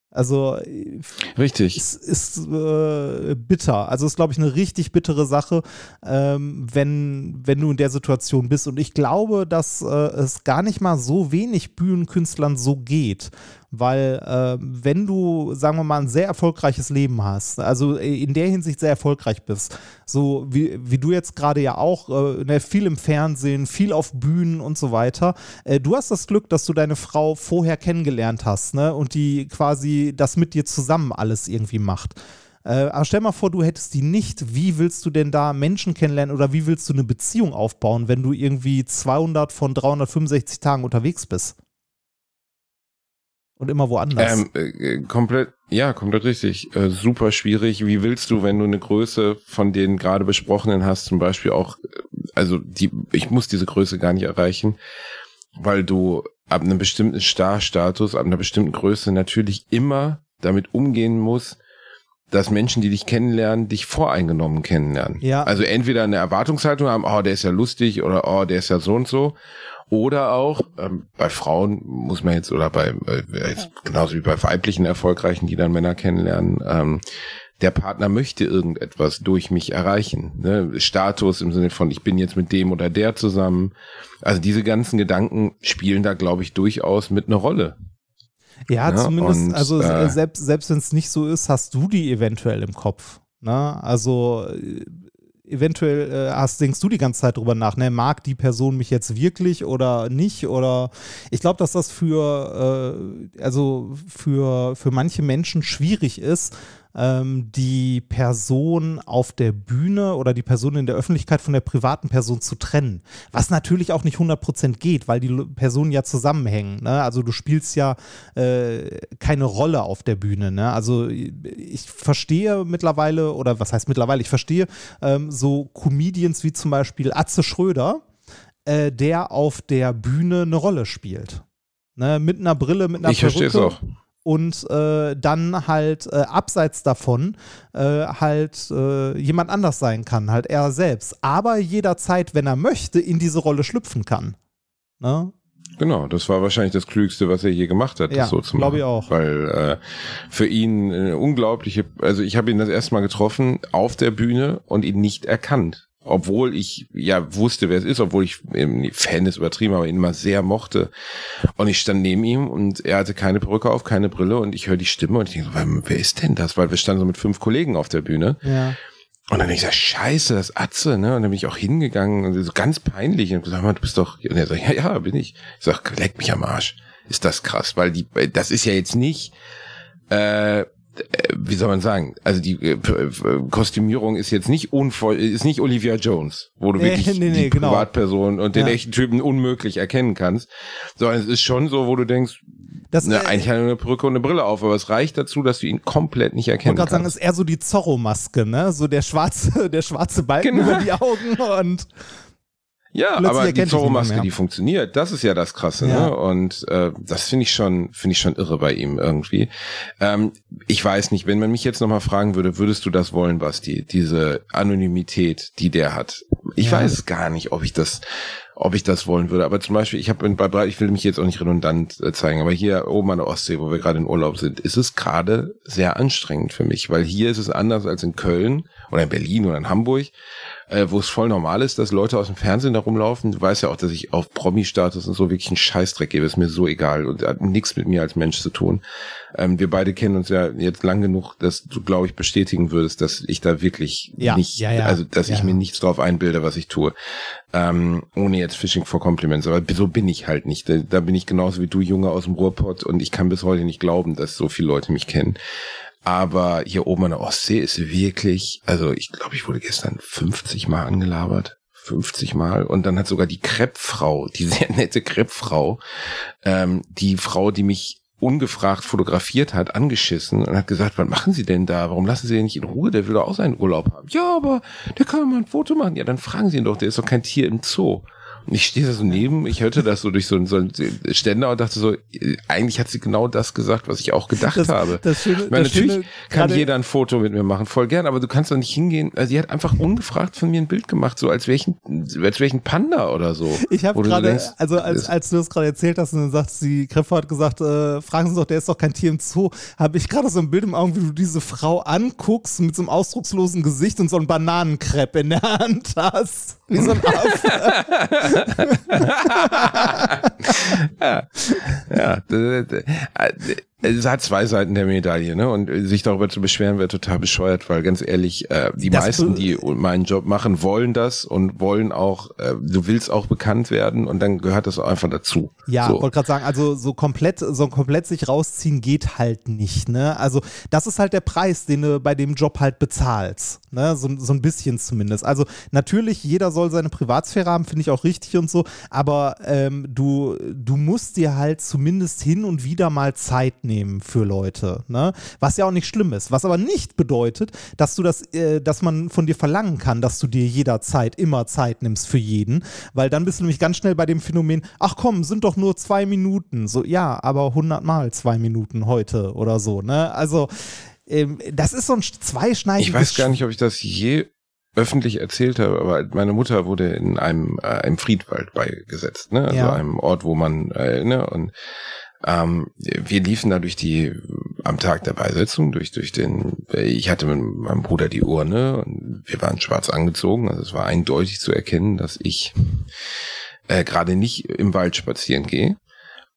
Also äh, Richtig. es ist äh, bitter. Also es ist, glaube ich, eine richtig bittere Sache, ähm, wenn, wenn du in der Situation bist. Und ich glaube, dass äh, es gar nicht mal so wenig Bühnenkünstlern so geht. Weil äh, wenn du, sagen wir mal, ein sehr erfolgreiches Leben hast, also in der Hinsicht sehr erfolgreich bist, so wie, wie du jetzt gerade ja auch, äh, ne, viel im Fernsehen, viel auf Bühnen und so weiter, äh, du hast das Glück, dass du deine Frau vorher kennengelernt hast, ne? Und die quasi das mit dir zusammen alles irgendwie macht. Äh, aber stell mal vor, du hättest die nicht. Wie willst du denn da Menschen kennenlernen oder wie willst du eine Beziehung aufbauen, wenn du irgendwie 200 von 365 Tagen unterwegs bist? Und immer woanders. Ähm, äh, komplett, ja, komplett richtig. Äh, super schwierig. Wie willst du, wenn du eine Größe von den gerade besprochenen hast, zum Beispiel auch, äh, also die, ich muss diese Größe gar nicht erreichen, weil du ab einem bestimmten Star-Status, ab einer bestimmten Größe natürlich immer damit umgehen musst, dass Menschen, die dich kennenlernen, dich voreingenommen kennenlernen. Ja. Also entweder eine Erwartungshaltung haben, oh, der ist ja lustig oder oh, der ist ja so und so. Oder auch ähm, bei Frauen muss man jetzt oder bei äh, jetzt genauso wie bei weiblichen Erfolgreichen, die dann Männer kennenlernen, ähm, der Partner möchte irgendetwas durch mich erreichen. Ne? Status im Sinne von ich bin jetzt mit dem oder der zusammen. Also diese ganzen Gedanken spielen da, glaube ich, durchaus mit einer Rolle. Ja, Ja, zumindest, und, also äh, äh, selbst, selbst wenn es nicht so ist, hast du die eventuell im Kopf. Ne? Also äh, eventuell äh, hast, denkst du die ganze Zeit drüber nach, ne? mag die Person mich jetzt wirklich oder nicht? Oder ich glaube, dass das für, äh, also für, für manche Menschen schwierig ist, ähm, die Person auf der Bühne oder die Person in der Öffentlichkeit von der privaten Person zu trennen. Was natürlich auch nicht 100% geht, weil die Personen ja zusammenhängen. Ne? Also du spielst ja äh, keine Rolle auf der Bühne. Ne? Also ich verstehe mittlerweile, oder was heißt mittlerweile, ich verstehe ähm, so Comedians wie zum Beispiel Atze Schröder, äh, der auf der Bühne eine Rolle spielt. Ne? Mit einer Brille, mit einer ich verstehe es auch. Und äh, dann halt äh, abseits davon äh, halt äh, jemand anders sein kann, halt er selbst. Aber jederzeit, wenn er möchte, in diese Rolle schlüpfen kann. Ne? Genau, das war wahrscheinlich das Klügste, was er je gemacht hat, Ja, das so zu machen. glaub ich auch. Weil äh, für ihn eine unglaubliche, also ich habe ihn das erste Mal getroffen auf der Bühne und ihn nicht erkannt. Obwohl ich ja wusste, wer es ist, obwohl ich ähm, Fan ist übertrieben, aber ihn immer sehr mochte. Und ich stand neben ihm und er hatte keine Perücke auf, keine Brille und ich höre die Stimme und ich denke, so, wer- ist denn das? Weil wir standen so mit fünf Kollegen auf der Bühne. Ja. Und dann denk ich so, scheiße, das Atze, ne? Und dann bin ich auch hingegangen und so ganz peinlich und gesagt, "Mann, du bist doch, und er sagt, ja, ja, bin ich. Ich sag, leck mich am Arsch. Ist das krass, weil die, das ist ja jetzt nicht, äh, wie soll man sagen, also die äh, Kostümierung ist jetzt nicht unvoll, ist nicht Olivia Jones, wo du Nee, wirklich nee, nee, die genau. Privatperson und den Ja. echten Typen unmöglich erkennen kannst, sondern es ist schon so, wo du denkst, Das, ne, äh, eigentlich hat er eine Perücke und eine Brille auf, aber es reicht dazu, dass du ihn komplett nicht Ich erkennen wollte gerade kannst. sagen, ist eher so die Zorro-Maske, ne? So der schwarze, der schwarze Balken Genau. über die Augen und Ja, Plötzlich aber die mehr. die funktioniert. Das ist ja das Krasse, Ja. ne? Und äh, das finde ich schon, finde ich schon irre bei ihm irgendwie. Ähm, ich weiß nicht, wenn man mich jetzt nochmal fragen würde, würdest du das wollen, Basti? Diese Anonymität, die der hat. Ich Ja. weiß gar nicht, ob ich das, ob ich das wollen würde. Aber zum Beispiel, ich habe bei Breit, ich will mich jetzt auch nicht redundant äh, zeigen, aber hier oben an der Ostsee, wo wir gerade in Urlaub sind, ist es gerade sehr anstrengend für mich, weil hier ist es anders als in Köln oder in Berlin oder in Hamburg äh, wo es voll normal ist, dass Leute aus dem Fernsehen da rumlaufen. Du weißt ja auch, dass ich auf Promi-Status und so wirklich einen Scheißdreck gebe, ist mir so egal und hat nichts mit mir als Mensch zu tun. Ähm, wir beide kennen uns ja jetzt lang genug, dass du, glaube ich, bestätigen würdest, dass ich da wirklich Ja, nicht, ja, ja. also dass ich mir nichts drauf einbilde, was ich tue. Ähm, ohne jetzt Fishing for Compliments, aber so bin ich halt nicht. Da, da bin ich genauso wie du, Junge aus dem Ruhrpott und ich kann bis heute nicht glauben, dass so viele Leute mich kennen. Aber hier oben an der Ostsee ist wirklich, also ich glaube, ich wurde gestern 50 Mal angelabert. 50 Mal. Und dann hat sogar die Kreppfrau, die sehr nette Kreppfrau, ähm, die Frau, die mich ungefragt fotografiert hat, angeschissen und hat gesagt, was machen Sie denn da? Warum lassen Sie den nicht in Ruhe? Der will doch auch seinen Urlaub haben. Ja, aber der kann mal ein Foto machen. Ja, dann fragen Sie ihn doch, der ist doch kein Tier im Zoo. Ich stehe da so neben, ich hörte das so durch so, einen- so einen Ständer und dachte so, eigentlich hat sie genau das gesagt, was ich auch gedacht Das- habe. das Schöne- Ich meine, das Schöne natürlich kann gerade- jeder ein Foto mit mir machen, voll gern, aber du kannst doch nicht hingehen. Also sie hat einfach ungefragt von mir ein Bild gemacht, so als wäre ich ein, als wäre ich ein Panda oder so. Ich habe gerade, also als, als du das gerade erzählt hast und dann sagt sie, Kreffer hat gesagt, äh, fragen Sie doch, der ist doch kein Tier im Zoo, habe ich gerade so ein Bild im Augen, wie du diese Frau anguckst mit so einem ausdruckslosen Gesicht und so ein Bananenkrepp in der Hand hast. Wie so ein Affe. Ja, d- d- äh, es hat zwei Seiten der Medaille, ne? Und sich darüber zu beschweren, wäre total bescheuert, weil ganz ehrlich, äh, die Das meisten, die meinen Job machen, wollen das und wollen auch, äh, du willst auch bekannt werden und dann gehört das auch einfach dazu. Ja, so. wollte gerade sagen, also so komplett, so komplett sich rausziehen geht halt nicht, ne? Also das ist halt der Preis, den du bei dem Job halt bezahlst, ne? So, so ein bisschen zumindest. Also natürlich, jeder soll seine Privatsphäre haben, finde ich auch richtig und so, aber ähm, du, du musst dir halt zumindest hin und wieder mal Zeit nehmen für Leute, ne? Was ja auch nicht schlimm ist, was aber nicht bedeutet, dass du das, äh, dass man von dir verlangen kann, dass du dir jederzeit immer Zeit nimmst für jeden, weil dann bist du nämlich ganz schnell bei dem Phänomen, ach komm, sind doch nur zwei Minuten, so ja, aber hundertmal zwei Minuten heute oder so, ne? Also ähm, das ist so ein zweischneidiges Ich weiß gar nicht, ob ich das je öffentlich erzählt habe, aber meine Mutter wurde in einem, äh, einem Friedwald beigesetzt, ne? Also Ja. einem Ort, wo man, äh, ne? Und ähm, wir liefen da durch die, am Tag der Beisetzung, durch, durch den, äh, ich hatte mit meinem Bruder die Urne und wir waren schwarz angezogen, also es war eindeutig zu erkennen, dass ich äh, gerade nicht im Wald spazieren gehe.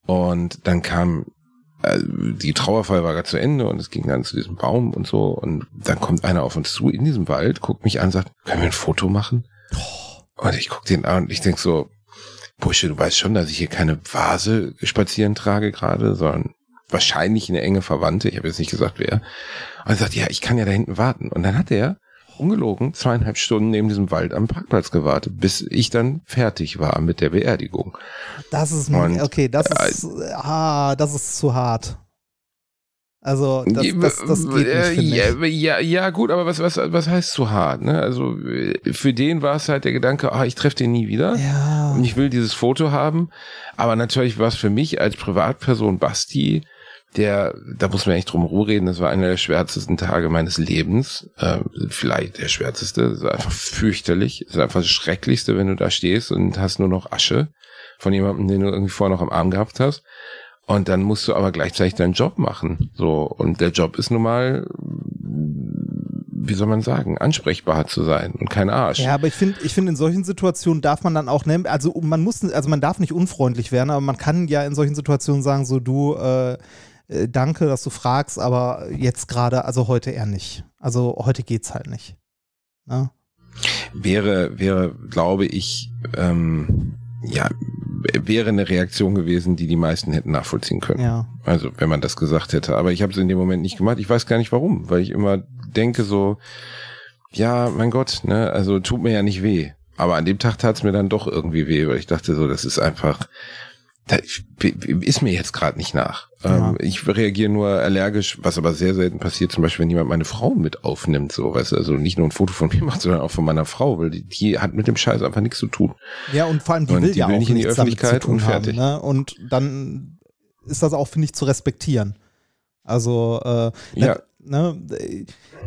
Und dann kam äh, die Trauerfeier war gerade zu Ende und es ging dann zu diesem Baum und so. Und dann kommt einer auf uns zu in diesem Wald, guckt mich an und sagt, können wir ein Foto machen? Und ich guck den an und ich denk so, Bursche, du weißt schon, dass ich hier keine Vase spazieren trage gerade, sondern wahrscheinlich eine enge Verwandte. Ich habe jetzt nicht gesagt, wer. Und er sagt, ja, ich kann ja da hinten warten. Und dann hat er ungelogen zweieinhalb Stunden neben diesem Wald am Parkplatz gewartet, bis ich dann fertig war mit der Beerdigung. Das ist, Und, okay, das äh, ist, ah, das ist zu hart. Also, das, das, das geht Äh, nicht, finde ja, ja, ja, gut, aber was, was, was heißt zu hart? Ne? Also äh, für den war es halt der Gedanke, ah, ich treffe den nie wieder. Ja. Und ich will dieses Foto haben. Aber natürlich war es für mich als Privatperson Basti, der, da muss man echt drum reden, das war einer der schwärzesten Tage meines Lebens. Ähm, vielleicht der schwärzeste. Das war einfach fürchterlich. Das ist einfach das Schrecklichste, wenn du da stehst und hast nur noch Asche von jemandem, den du irgendwie vorher noch am Arm gehabt hast. Und dann musst du aber gleichzeitig deinen Job machen. So. Und der Job ist nun mal, wie soll man sagen, ansprechbar zu sein und kein Arsch. Ja, aber ich finde, ich finde, in solchen Situationen darf man dann auch, ne, also man muss, also man darf nicht unfreundlich werden, aber man kann ja in solchen Situationen sagen, so du, äh, äh, danke, dass du fragst, aber jetzt gerade, also heute eher nicht. Also heute geht's halt nicht. Ne? wäre, wäre, glaube ich, ähm, ja, wäre eine Reaktion gewesen, die die meisten hätten nachvollziehen können. Ja. Also, wenn man das gesagt hätte. Aber ich habe es in dem Moment nicht gemacht. Ich weiß gar nicht warum, weil ich immer denke so, ja, mein Gott, ne, also tut mir ja nicht weh. Aber an dem Tag tat es mir dann doch irgendwie weh, weil ich dachte so, das ist einfach, ist mir jetzt gerade nicht nach. Ja. Ähm, ich reagiere nur allergisch, was aber sehr selten passiert, zum Beispiel, wenn jemand meine Frau mit aufnimmt, so, weißt du, also nicht nur ein Foto von mir macht, sondern auch von meiner Frau, weil die, die hat mit dem Scheiß einfach nichts zu tun. Ja, und vor allem, die Und will die ja will auch nicht in die nichts damit Öffentlichkeit zu tun und fertig. Haben, ne? Und dann ist das auch, finde ich, zu respektieren. Also, äh, Ja. ne,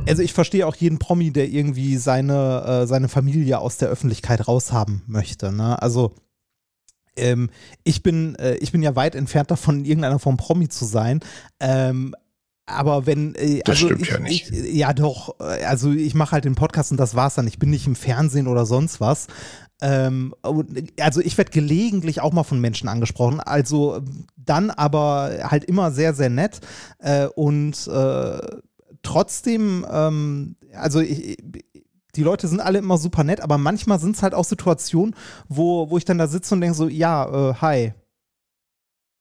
also ich verstehe auch jeden Promi, der irgendwie seine, äh, seine Familie aus der Öffentlichkeit raushaben möchte. Ne? Also ähm, ich bin, äh, ich bin ja weit entfernt davon, in irgendeiner Form Promi zu sein. Ähm, aber wenn, äh, Das also stimmt ich, ja nicht. Ich, ja doch, äh, also ich mache halt den Podcast und das war's dann. Ich bin nicht im Fernsehen oder sonst was. Ähm, und, also ich werde gelegentlich auch mal von Menschen angesprochen, also dann aber halt immer sehr, sehr nett äh, und äh, trotzdem, ähm, also ich, die Leute sind alle immer super nett, aber manchmal sind es halt auch Situationen, wo, wo ich dann da sitze und denke so, ja, äh, hi.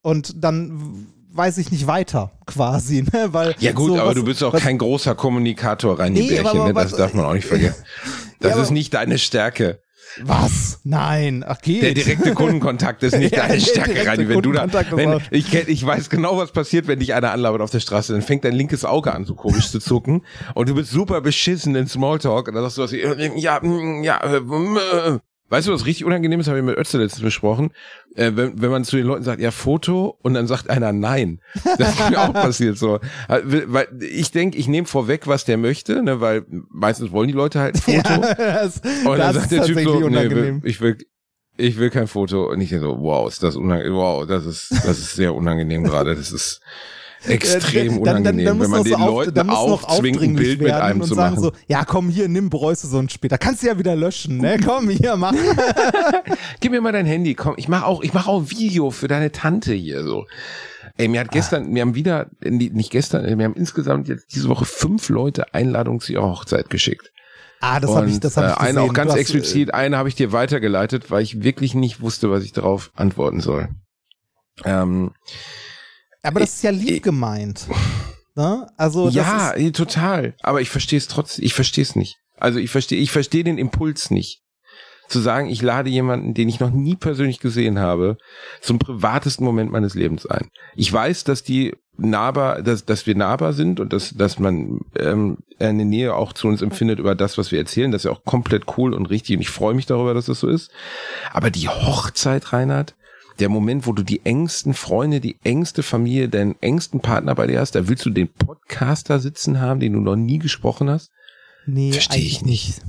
Und dann weiß ich nicht weiter, quasi, ne? Weil Ja gut, so, aber was- du bist auch was- kein großer Kommunikator, rein Nee, Bärchen, ne? das was- darf man auch nicht vergessen. Das Ja, ist nicht deine Stärke. Was? Nein, ach geht. Der direkte Kundenkontakt ist nicht Ja, deine Stärke, Rani. Wenn du da, wenn, ich, ich weiß genau, was passiert, wenn dich einer anlabert auf der Straße. Dann fängt dein linkes Auge an, so komisch zu zucken. Und du bist super beschissen in Smalltalk. Und dann sagst du was, wie, ja, mm, ja, äh, mm, äh. Weißt du, was richtig unangenehm ist, habe ich mit Ötze letztens besprochen, äh, wenn, wenn man zu den Leuten sagt, ja, Foto, und dann sagt einer nein. Das ist mir auch passiert so. Äh, Weil ich denke, ich nehme vorweg, was der möchte, ne, weil meistens wollen die Leute halt ein Foto. Ja, das, Und dann das sagt ist der Typ so, nee, unangenehm. ich will, ich will kein Foto. Und ich so, wow, ist das unangenehm, wow, das ist, das ist sehr unangenehm gerade. Das ist extrem Dann- dann- unangenehm, dann muss wenn man so den auf- Leuten dann noch aufzwingt, ein Bild mit einem und zu sagen machen. so, ja komm hier, nimm Bräuße so ein später. Kannst du ja wieder löschen, ne? Komm hier, mach. Gib mir mal dein Handy, komm, ich mach auch, ich mach auch ein Video für deine Tante hier so. Ey, mir hat gestern, wir haben wieder, nicht gestern, wir haben insgesamt jetzt diese Woche fünf Leute Einladungen zu ihrer Hochzeit geschickt. Ah, das habe ich, das habe ich äh, eine gesehen. auch ganz hast, explizit, eine habe ich dir weitergeleitet, weil ich wirklich nicht wusste, was ich darauf antworten soll. Ähm, Äh, aber das ist ja lieb gemeint. Ne? Also das ja, ist, total. Aber ich verstehe es trotzdem, ich verstehe es nicht. Also ich verstehe, ich verstehe den Impuls nicht. Zu sagen, ich lade jemanden, den ich noch nie persönlich gesehen habe, zum privatesten Moment meines Lebens ein. Ich weiß, dass die nahbar, dass, dass wir nahbar sind und dass, dass man ähm, eine Nähe auch zu uns empfindet über das, was wir erzählen. Das ist ja auch komplett cool und richtig und ich freue mich darüber, dass das so ist. Aber die Hochzeit, Reinhard, der Moment, wo du die engsten Freunde, die engste Familie, deinen engsten Partner bei dir hast, da willst du den Podcaster sitzen haben, den du noch nie gesprochen hast? nee, versteh ich eigentlich nicht.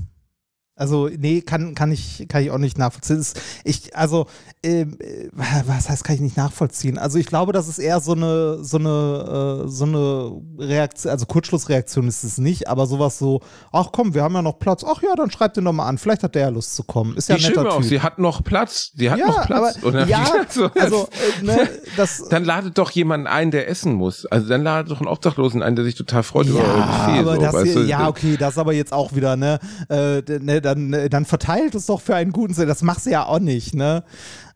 Also, nee, kann, kann, ich, kann ich auch nicht nachvollziehen. Ich, also, ähm, äh, was heißt, kann ich nicht nachvollziehen? Also, ich glaube, das ist eher so eine, so eine, äh, so eine Reaktion, also Kurzschlussreaktion ist es nicht, aber sowas so, ach komm, wir haben ja noch Platz, ach ja, dann schreib den doch mal an, vielleicht hat der ja Lust zu kommen. Ist ja die ein netter auch, sie hat noch Platz, sie hat ja, noch Platz. aber, dann- ja, so, also, äh, ne, das, dann ladet doch jemanden ein, der essen muss. Also dann ladet doch einen Obdachlosen ein, der sich total freut über euer Ja, Buffet. aber so, das weißt du? ja, okay, das aber jetzt auch wieder, ne, äh, ne dann, äh, dann verteilt es doch für einen guten Sinn. Das machst du ja auch nicht, ne?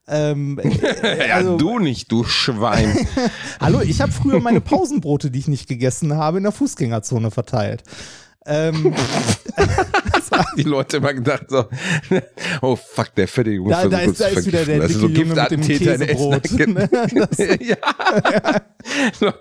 Ähm, äh, Ja, also, du nicht, du Schwein. hallo, ich habe früher meine Pausenbrote, die ich nicht gegessen habe, in der Fußgängerzone verteilt. Ähm, die Leute immer gedacht so, oh fuck, der fette Junge da, ist da, ist, da ist wieder der also so dicke Junge mit dem Käsebrot. Ja. So,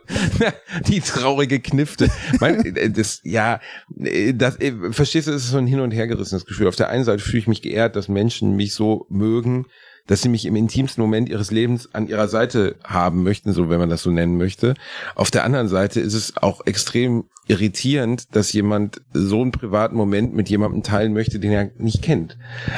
die traurige Knifte. Mein, äh, das, ja, äh, das, äh, verstehst du, es ist so ein hin und her gerissenes Gefühl. Auf der einen Seite fühle ich mich geehrt, dass Menschen mich so mögen, dass sie mich im intimsten Moment ihres Lebens an ihrer Seite haben möchten, so wenn man das so nennen möchte. Auf der anderen Seite ist es auch extrem irritierend, dass jemand so einen privaten Moment mit jemandem teilen möchte, den er nicht kennt.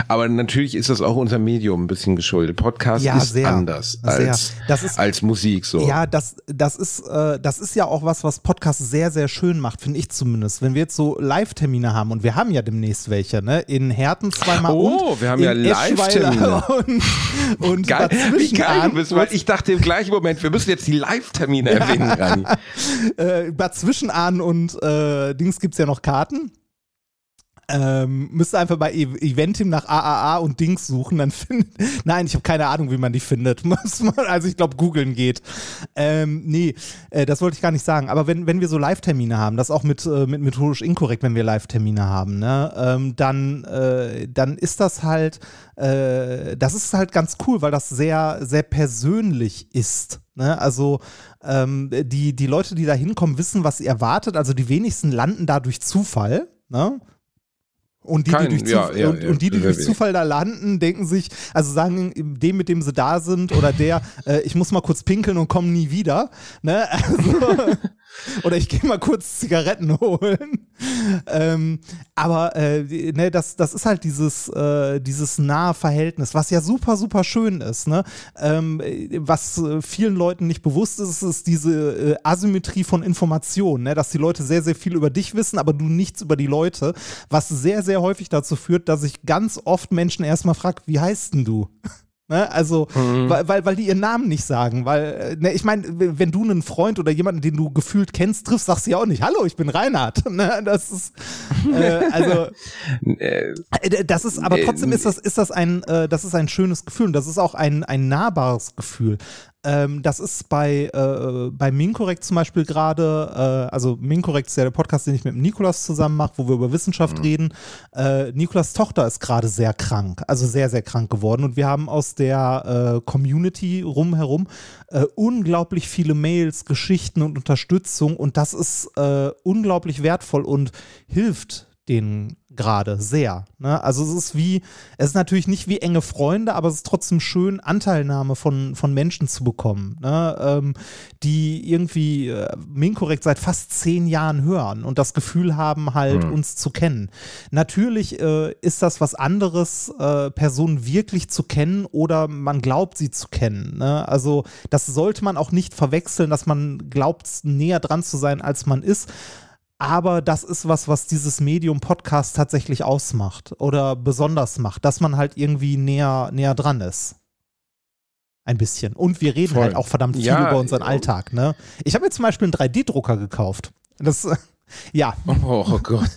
Aber natürlich ist das auch unser Medium ein bisschen geschuldet. Podcast Ja, ist sehr. anders als, Das ist- als Musik so. Ja, das, das, ist, äh, das ist ja auch was, was Podcasts sehr, sehr schön macht, finde ich zumindest. Wenn wir jetzt so Live-Termine haben und wir haben ja demnächst welche, ne? In Herten zweimal Oh, und wir haben ja Live-Termine. Und, Geil, wie geil du bist, weil ich dachte im gleichen Moment, wir müssen jetzt die Live-Termine erwähnen, Rani. äh, Bad Zwischenahn und äh, Dings gibt es ja noch Karten. Ähm, müsst ihr einfach bei e Eventim nach AAA und Dings suchen, dann findet. Nein, ich habe keine Ahnung, wie man die findet. Also ich glaube, googeln geht. Ähm, nee, äh, das wollte ich gar nicht sagen. Aber wenn, wenn wir so Live-Termine haben, das auch mit, äh, mit methodisch inkorrekt, wenn wir Live-Termine haben, ne, ähm, dann, äh, dann ist das halt, äh, das ist halt ganz cool, weil das sehr, sehr persönlich ist. Ne? Also ähm, die, die Leute, die da hinkommen, wissen, was sie erwartet. Also die wenigsten landen da durch Zufall. Ne? Und die, Kein- die durch, ja, Zuf ja, und, ja, und die, die durch. Zufall da landen, denken sich, also sagen dem, mit dem sie da sind oder der, äh, ich muss mal kurz pinkeln und komme nie wieder. Ne? Also, Oder ich gehe mal kurz Zigaretten holen. ähm, aber äh, ne, das, das ist halt dieses, äh, dieses nahe Verhältnis, was ja super, super schön ist. Ne? Ähm, was äh, vielen Leuten nicht bewusst ist, ist diese äh, Asymmetrie von Informationen, ne? dass die Leute sehr, sehr viel über dich wissen, aber du nichts über die Leute, was sehr, sehr häufig dazu führt, dass ich ganz oft Menschen erstmal frage, wie heißt denn du? Ne? Also, mhm. weil, weil, weil die ihren Namen nicht sagen. Weil, ne, ich meine, wenn du einen Freund oder jemanden, den du gefühlt kennst, triffst, sagst du ja auch nicht, hallo, ich bin Reinhard. Ne? Das ist, äh, also, äh, das ist, aber trotzdem ist das, ist das ein, äh, das ist ein schönes Gefühl und das ist auch ein, ein nahbares Gefühl. Ähm, das ist bei, äh, bei Minkorrekt zum Beispiel gerade, äh, also Minkorrekt ist ja der Podcast, den ich mit Nikolas zusammen mache, wo wir über Wissenschaft mhm. reden. Äh, Nikolas Tochter ist gerade sehr krank, also sehr, sehr krank geworden. Und wir haben aus der äh, Community rumherum äh, unglaublich viele Mails, Geschichten und Unterstützung. Und das ist äh, unglaublich wertvoll und hilft den gerade sehr. Ne? Also es ist wie, es ist natürlich nicht wie enge Freunde, aber es ist trotzdem schön, Anteilnahme von, von Menschen zu bekommen, ne? ähm, die irgendwie äh, Minkorrekt seit fast zehn Jahren hören und das Gefühl haben, halt mhm. uns zu kennen. Natürlich äh, ist das was anderes, äh, Personen wirklich zu kennen oder man glaubt sie zu kennen. Ne? Also das sollte man auch nicht verwechseln, dass man glaubt, näher dran zu sein, als man ist. Aber das ist was, was dieses Medium Podcast tatsächlich ausmacht oder besonders macht, dass man halt irgendwie näher, näher dran ist. Ein bisschen. Und wir reden Voll. halt auch verdammt viel ja, über unseren Alltag. Ne? Ich habe mir zum Beispiel einen 3D-Drucker gekauft. Das, ja. Oh, oh Gott.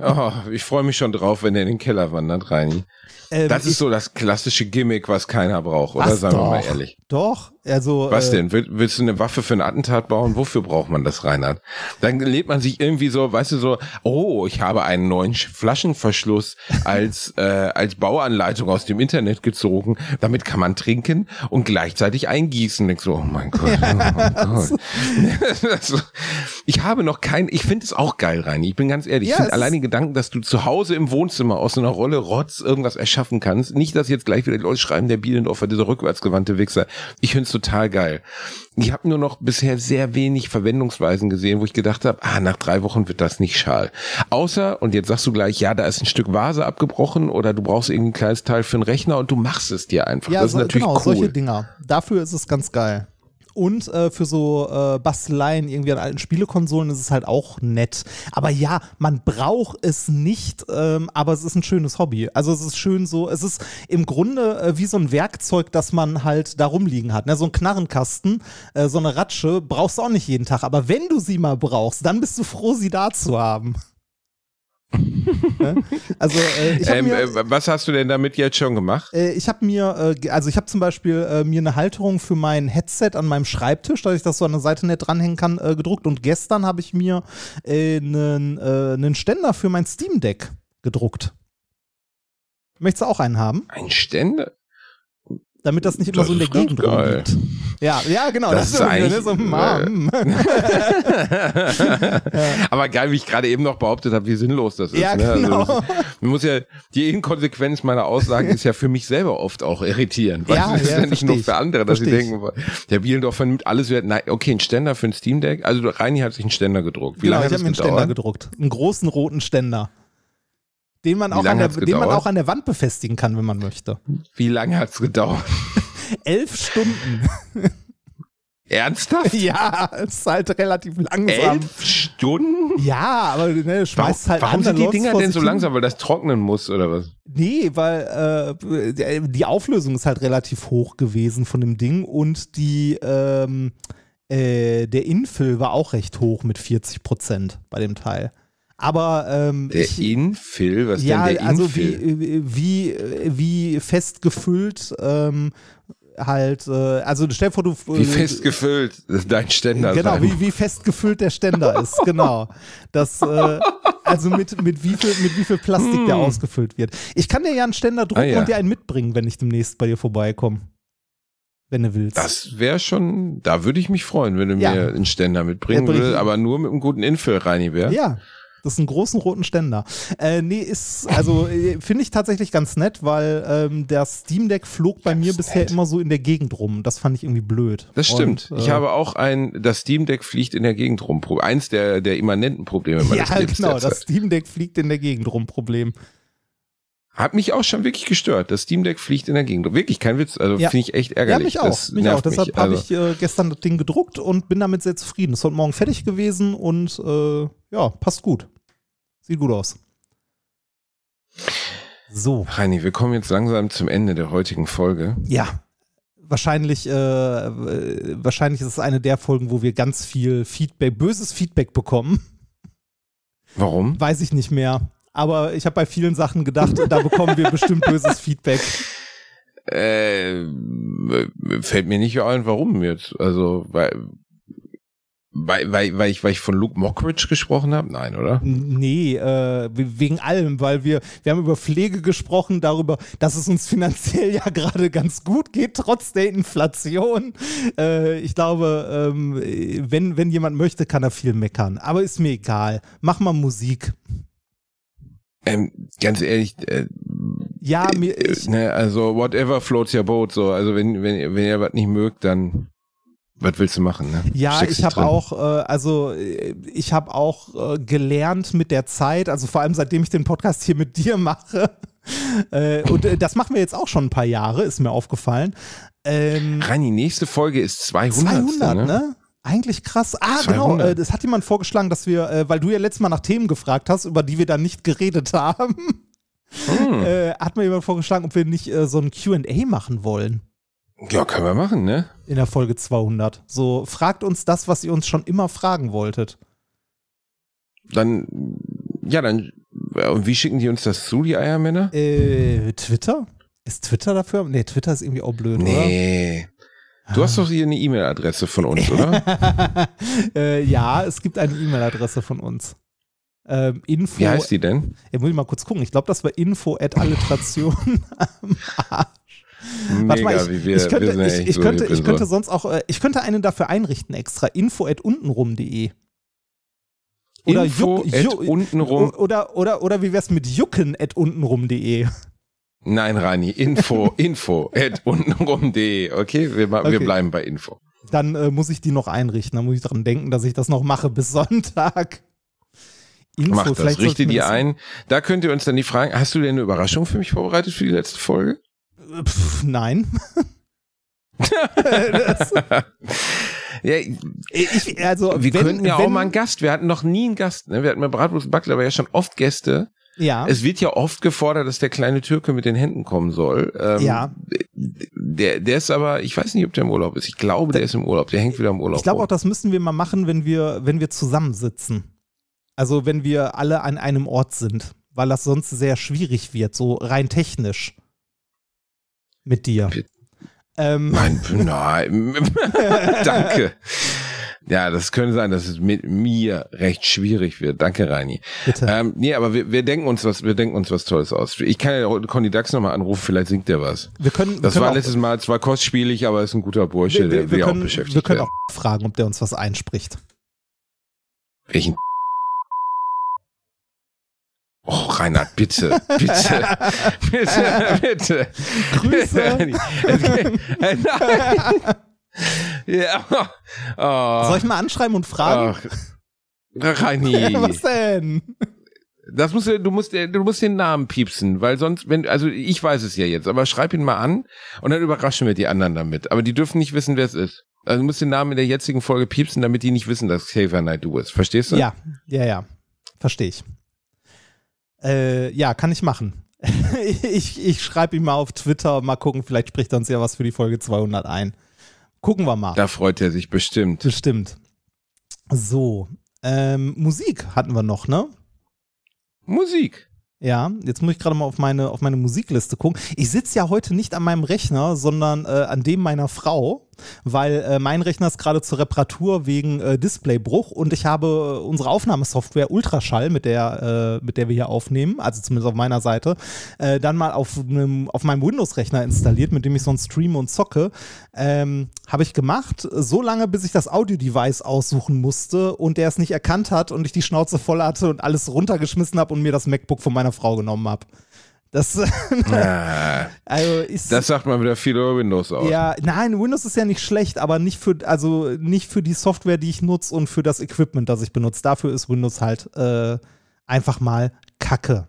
Oh, ich freue mich schon drauf, wenn der in den Keller wandert, Reini. Ähm, das ist so das klassische Gimmick, was keiner braucht, oder? Sagen doch, wir mal ehrlich. Doch, also. Was äh, denn? Will, willst du eine Waffe für ein Attentat bauen? Wofür braucht man das, Reinhard? Dann lädt man sich irgendwie so, weißt du, so, oh, ich habe einen neuen Flaschenverschluss als, äh, als Bauanleitung aus dem Internet gezogen. Damit kann man trinken und gleichzeitig eingießen. Denkst so, oh mein Gott, oh mein Gott. also, ich habe noch kein, ich finde es auch geil, Reini. Ich bin ganz ehrlich. Ja, ich finde allein den Gedanken, dass du zu Hause im Wohnzimmer aus einer Rolle Rotz irgendwas erschaffen kannst. Nicht, dass jetzt gleich wieder die Leute schreiben, der Bielendorfer, dieser rückwärtsgewandte Wichser. Ich finde es total geil. Ich habe nur noch bisher sehr wenig Verwendungsweisen gesehen, wo ich gedacht habe, ah, nach drei Wochen wird das nicht schal. Außer, und jetzt sagst du gleich, ja, da ist ein Stück Vase abgebrochen oder du brauchst irgendein kleines Teil für einen Rechner und du machst es dir einfach. Ja, das ist natürlich genau, cool. solche Dinger. Dafür ist es ganz geil. Und äh, für so äh, Basteleien irgendwie an alten Spielekonsolen ist es halt auch nett. Aber ja, man braucht es nicht, ähm, aber es ist ein schönes Hobby. Also es ist schön so, es ist im Grunde äh, wie so ein Werkzeug, das man halt da rumliegen hat. Ne? So ein Knarrenkasten, äh, so eine Ratsche brauchst du auch nicht jeden Tag. Aber wenn du sie mal brauchst, dann bist du froh, sie da zu haben. Also äh, ich ähm, mir, äh, was hast du denn damit jetzt schon gemacht? Äh, ich habe mir, äh, also ich habe zum Beispiel äh, mir eine Halterung für mein Headset an meinem Schreibtisch, dass ich das so an der Seite nicht dranhängen kann, äh, gedruckt. Und gestern habe ich mir einen, einen Ständer für mein Steam Deck gedruckt. Möchtest du auch einen haben? Ein Ständer? Damit das nicht immer das so in der Gegend rumliegt. Ja, ja, genau. Das, das ist eigentlich, ne, so, Mom. Aber geil, wie ich gerade eben noch behauptet habe, wie sinnlos das ist. Ja, ne? also genau. Also, man muss ja, die Inkonsequenz meiner Aussagen ist ja für mich selber oft auch irritierend. Ja, das ist ja, ja nicht nur für andere, dass sie denken, der Bielendorfer nimmt alles wieder, nein, okay, ein Ständer für ein Steam Deck. Also Reini hat sich einen Ständer gedruckt. Wie genau, lange ich habe mir einen Ständer gedruckt. Einen großen roten Ständer den man, auch an, der, den man auch an der Wand befestigen kann, wenn man möchte. Wie lange hat es gedauert? Elf Stunden. Ernsthaft? Ja, es ist halt relativ langsam. Elf Stunden? Ja, aber ne, schmeißt warum, halt Warum sind die Dinger denn so langsam? Weil das trocknen muss oder was? Nee, weil äh, die Auflösung ist halt relativ hoch gewesen von dem Ding und die ähm, äh, der Infill war auch recht hoch mit 40 Prozent bei dem Teil. Aber ähm, der ich, Infill, was ja, denn der also Infill? Also wie, wie, wie fest gefüllt ähm, halt, äh, also stell dir vor, du. Wie fest gefüllt dein Ständer Genau, sein. wie, wie fest gefüllt der Ständer ist, genau. Das, äh, also mit, mit, wie viel, mit wie viel Plastik hm. der ausgefüllt wird. Ich kann dir ja einen Ständer drucken ah, ja. und dir einen mitbringen, wenn ich demnächst bei dir vorbeikomme. Wenn du willst. Das wäre schon, da würde ich mich freuen, wenn du ja. mir einen Ständer mitbringen würdest, aber nur mit einem guten Infill, Reini, wäre. Ja, Das ist einen großen roten Ständer. Äh, nee, ist, also äh, finde ich tatsächlich ganz nett, weil ähm, der Steam Deck flog bei mir bisher nett. immer so in der Gegend rum. Das fand ich irgendwie blöd. Das stimmt. Und, ich äh, habe auch ein, das Steam Deck fliegt in der Gegend rum. Eins der, der immanenten Probleme meines Ja, Lebens genau, derzeit. das Steam Deck fliegt in der Gegend rum, Problem. Hat mich auch schon wirklich gestört. Das Steam Deck fliegt in der Gegend. Wirklich kein Witz. Also Ja. finde ich echt Ja, ärgerlich. mich auch. Das mich auch. Deshalb habe Also, ich äh, gestern das Ding gedruckt und bin damit sehr zufrieden. Ist heute Morgen fertig gewesen und äh, ja, passt gut. Sieht gut aus. So, Reini, wir kommen jetzt langsam zum Ende der heutigen Folge. ja. Wahrscheinlich, äh, wahrscheinlich ist es eine der Folgen, wo wir ganz viel Feedback, böses Feedback bekommen. Warum? Weiß ich nicht mehr. Aber ich habe bei vielen Sachen gedacht, da bekommen wir bestimmt böses Feedback. Äh, fällt mir nicht ein, warum jetzt. Also, weil, weil, weil, weil, ich, weil ich von Luke Mockridge gesprochen habe? Nein, oder? Nee, äh, wegen allem, weil wir, wir haben über Pflege gesprochen, darüber, dass es uns finanziell ja gerade ganz gut geht, trotz der Inflation. Äh, ich glaube, ähm, wenn, wenn jemand möchte, kann er viel meckern. Aber ist mir egal. Mach mal Musik. Ähm, ganz ehrlich, äh, Ja, mir, äh, ich, ne, also whatever floats your boat, so. Also wenn, wenn, wenn ihr was nicht mögt, dann was willst du machen, ne? Ja, ich habe auch, äh, also äh, ich habe auch äh, gelernt mit der Zeit, also vor allem seitdem ich den Podcast hier mit dir mache. Äh, und äh, das machen wir jetzt auch schon ein paar Jahre, ist mir aufgefallen. Ähm, Reini, nächste Folge ist 200. 200, ne? ne? Eigentlich krass. Ah, genau. 200. Äh, das hat jemand vorgeschlagen, dass wir, weil du ja letztes Mal nach Themen gefragt hast, über die wir dann nicht geredet haben, Hm. hat mir jemand vorgeschlagen, ob wir nicht so ein QA machen wollen Ja, können wir machen, ne? in der Folge 200. So, fragt uns das, was ihr uns schon immer fragen wolltet. Dann, ja, dann, und wie schicken die uns das zu, die Eiermänner? Äh, Twitter? Ist Twitter dafür? Nee, Twitter ist irgendwie auch blöd, Nee. Du hast doch hier eine E-Mail-Adresse von uns, oder? oder? äh, ja, es gibt eine E-Mail-Adresse von uns. Ähm, info. Wie heißt die denn? Ja, muss ich mal kurz gucken. Ich glaube, das war info at alliteration am Warte mal, ich, wir, ich könnte, ich, ich so könnte, ich könnte sonst auch, äh, ich könnte einen dafür einrichten extra. Info at untenrum.de. Oder Info juck- at untenrum. Oder, oder, oder wie wär's mit jucken at untenrum.de? Nein, Rani, Info, Info at untenrum.de. Okay, wir, wir Okay. bleiben bei Info. Dann äh, muss ich die noch einrichten. Dann muss ich daran denken, dass ich das noch mache bis Sonntag. Info, Mach das, vielleicht richte die ein. Da könnt ihr uns dann die Fragen, hast du denn eine Überraschung für mich vorbereitet für die letzte Folge? Pff, nein. das, Ja, ich, also, wir wenn, könnten ja wenn, auch mal einen Gast, wir hatten noch nie einen Gast, ne? Wir hatten bei Bratwurst Backler aber ja schon oft Gäste. Ja. Es wird ja oft gefordert, dass der kleine Türke mit den Händen kommen soll. Ähm, Ja. Der, der ist aber, ich weiß nicht, ob der im Urlaub ist. Ich glaube, der ist im Urlaub. Der hängt wieder im Urlaub. Ich glaube auch, das müssen wir mal machen, wenn wir, wenn wir zusammensitzen. Also wenn wir alle an einem Ort sind, weil das sonst sehr schwierig wird, so rein technisch. Mit dir. Wir- Ähm, Nein, nein. Danke. Ja, das könnte sein, dass es mit mir recht schwierig wird. Danke, Reini. bitte. Ähm, nee, aber wir, wir denken uns was, wir denken uns was Tolles aus. Ich kann ja Conny Dax nochmal anrufen, vielleicht singt der was. wir können, wir Das können war auch, letztes Mal zwar kostspielig, aber ist ein guter Bursche, wir, der wir, will wir, auch können, beschäftigt wir können werden. auch fragen, ob der uns was einspricht. Welchen? Oh, Reinhard, bitte, bitte, bitte, bitte. Grüße. Nein. ja. Oh. Soll ich mal anschreiben und fragen? Ach, Reini. was denn? Das musst du, du musst, du musst den Namen piepsen, weil sonst, wenn, also ich weiß es ja jetzt, aber schreib ihn mal an und dann überraschen wir die anderen damit. Aber die dürfen nicht wissen, wer es ist. Also du musst den Namen in der jetzigen Folge piepsen, damit die nicht wissen, dass Xavier Night du ist. Verstehst du? Ja, ja, ja. Verstehe ich. Äh, ja, kann ich machen. ich ich schreibe ihm mal auf Twitter, mal gucken, vielleicht spricht er uns ja was für die Folge 200 ein. Gucken wir mal. Da freut er sich bestimmt. Bestimmt. So, ähm, Musik hatten wir noch, ne? Musik. Ja, jetzt muss ich gerade mal auf meine, auf meine Musikliste gucken. Ich sitze ja heute nicht an meinem Rechner, sondern äh, an dem meiner Frau. Weil äh, mein Rechner ist gerade zur Reparatur wegen äh, Displaybruch und ich habe unsere Aufnahmesoftware Ultraschall, mit der, äh, mit der wir hier aufnehmen, also zumindest auf meiner Seite, äh, dann mal auf, einem, auf meinem Windows-Rechner installiert, mit dem ich sonst streame und zocke. Ähm, habe ich gemacht, so lange, bis ich das Audio-Device aussuchen musste und der es nicht erkannt hat und ich die Schnauze voll hatte und alles runtergeschmissen habe und mir das MacBook von meiner Frau genommen habe. Das, Ah, also ist, das sagt man wieder viel über Windows aus. ja, nein, Windows ist ja nicht schlecht, aber nicht für, also nicht für die Software, die ich nutze und für das Equipment, das ich benutze. Dafür ist Windows halt äh, einfach mal Kacke.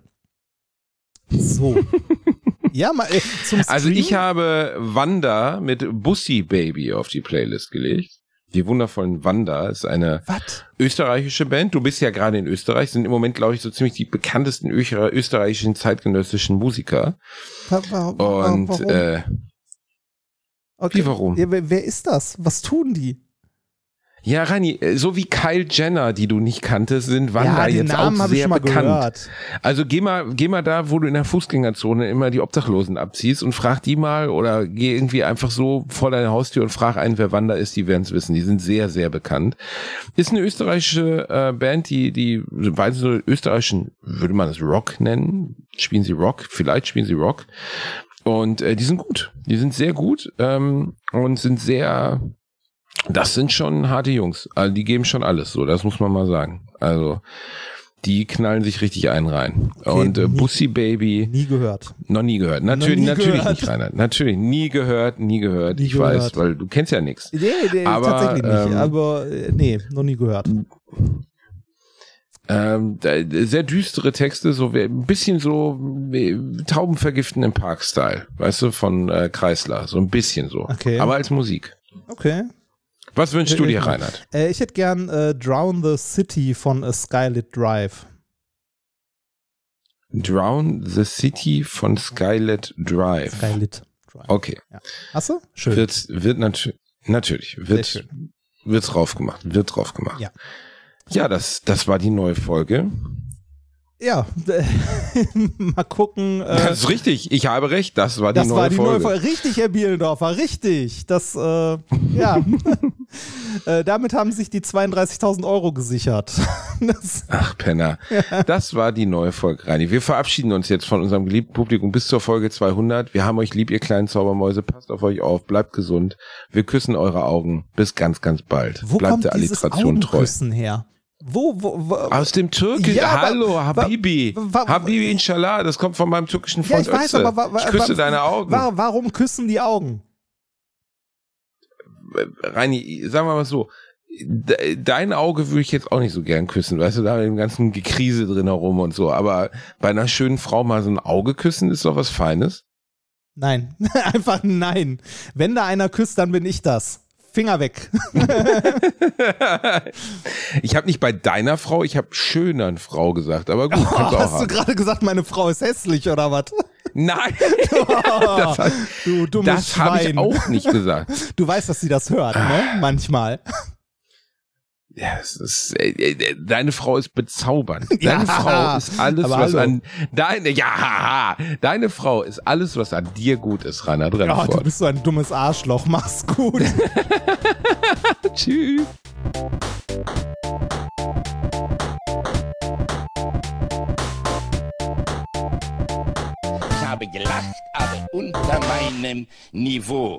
So. ja, mal äh, zum Stream. Also ich habe Wanda mit Bussi Baby auf die Playlist gelegt. Die wundervollen Wanda ist eine Was? österreichische Band. Du bist ja gerade in Österreich, sind im Moment, glaube ich, so ziemlich die bekanntesten österreichischen zeitgenössischen Musiker. Wa- wa- wa- Und warum? äh, okay. wie warum? Ja, wer ist das? Was tun die? Ja, Rani, äh, so wie Kyle Jenner, die du nicht kanntest, sind Wanda ja, jetzt Namen auch ich sehr bekannt. gehört. Also geh mal, geh mal da, wo du in der Fußgängerzone immer die Obdachlosen abziehst und frag die mal oder geh irgendwie einfach so vor deine Haustür und frag einen, wer Wanda ist, die werden es wissen. Die sind sehr, sehr bekannt. Ist eine österreichische äh, Band, die, die, weil sie so österreichischen, würde man es Rock nennen? Spielen sie Rock? Vielleicht spielen sie Rock. Und äh, die sind gut. Die sind sehr gut ähm, und sind sehr, das sind schon harte Jungs. Also die geben schon alles so, das muss man mal sagen. Also die knallen sich richtig einen rein. und äh, nie- Bussi Baby, Nie gehört. noch nie gehört. Natürlich, nie natürlich gehört. nicht, Reinhard. Natürlich, nie gehört, nie gehört. Nie ich gehört. weiß, weil du kennst ja nichts. Nee, nee Aber, tatsächlich nicht. ähm, aber äh, nee, noch nie gehört. Ähm, sehr düstere Texte, so wie- ein bisschen so wie Tauben vergiften im Park-Style, weißt du, von äh, Kreisler. So ein bisschen so. Okay. Aber als Musik. Okay. Was wünschst du Äh, dir, äh, Reinhard? Äh, ich hätte gern äh, Drown the City von A Skylit Drive. Drown the City von Skylet Drive. Skylit Drive. Okay. Hast du? Schön. Wird, wird natu natürlich, wird, wird drauf gemacht, wird drauf gemacht. Ja. Ja, das, das war die neue Folge. Ja, mal gucken. Äh, Das ist richtig, ich habe recht, das war die, das neue, war die Folge. neue Folge. Richtig, Herr Bielendorfer, richtig. Das, äh, ja. äh, damit haben sich die 32.000 Euro gesichert. das, Ach, Penner. Das war die neue Folge, Reini. Wir verabschieden uns jetzt von unserem geliebten Publikum bis zur Folge 200. Wir haben euch lieb, ihr kleinen Zaubermäuse. Passt auf euch auf, bleibt gesund. Wir küssen eure Augen. Bis ganz, ganz bald. wo bleibt kommt der Alliteration treu. Her? Wo, wo, wo Aus dem Türkischen. Ja, Hallo, Habibi. Habibi, inshallah. Das kommt von meinem türkischen ja, Freund ich weiß, aber ich küsse deine Augen. wa, warum küssen die Augen? Reini, sagen wir mal so. de- Dein Auge würde ich jetzt auch nicht so gern küssen, weißt du, da mit dem ganzen Gekrise drin herum und so. Aber bei einer schönen Frau mal so ein Auge küssen ist doch was Feines. Nein, einfach nein. Wenn da einer küsst, dann bin ich das. Finger weg. ich habe nicht bei deiner Frau, ich habe schöneren Frau gesagt, aber gut, auch Hast du gerade gesagt, meine Frau ist hässlich oder was? Nein, das, hat- du dummes das habe ich Schwein. auch nicht gesagt. Du weißt, dass sie das hört, ne? Manchmal. Ja, es ist, äh, äh, deine Frau ist bezaubernd. Ja, Deine Frau ist alles, was hallo. an deine ja, deine Frau ist alles, was an dir gut ist, Rainer Oh, du bist so ein dummes Arschloch. Mach's gut. Tschüss. Habe gelacht, aber unter meinem Niveau.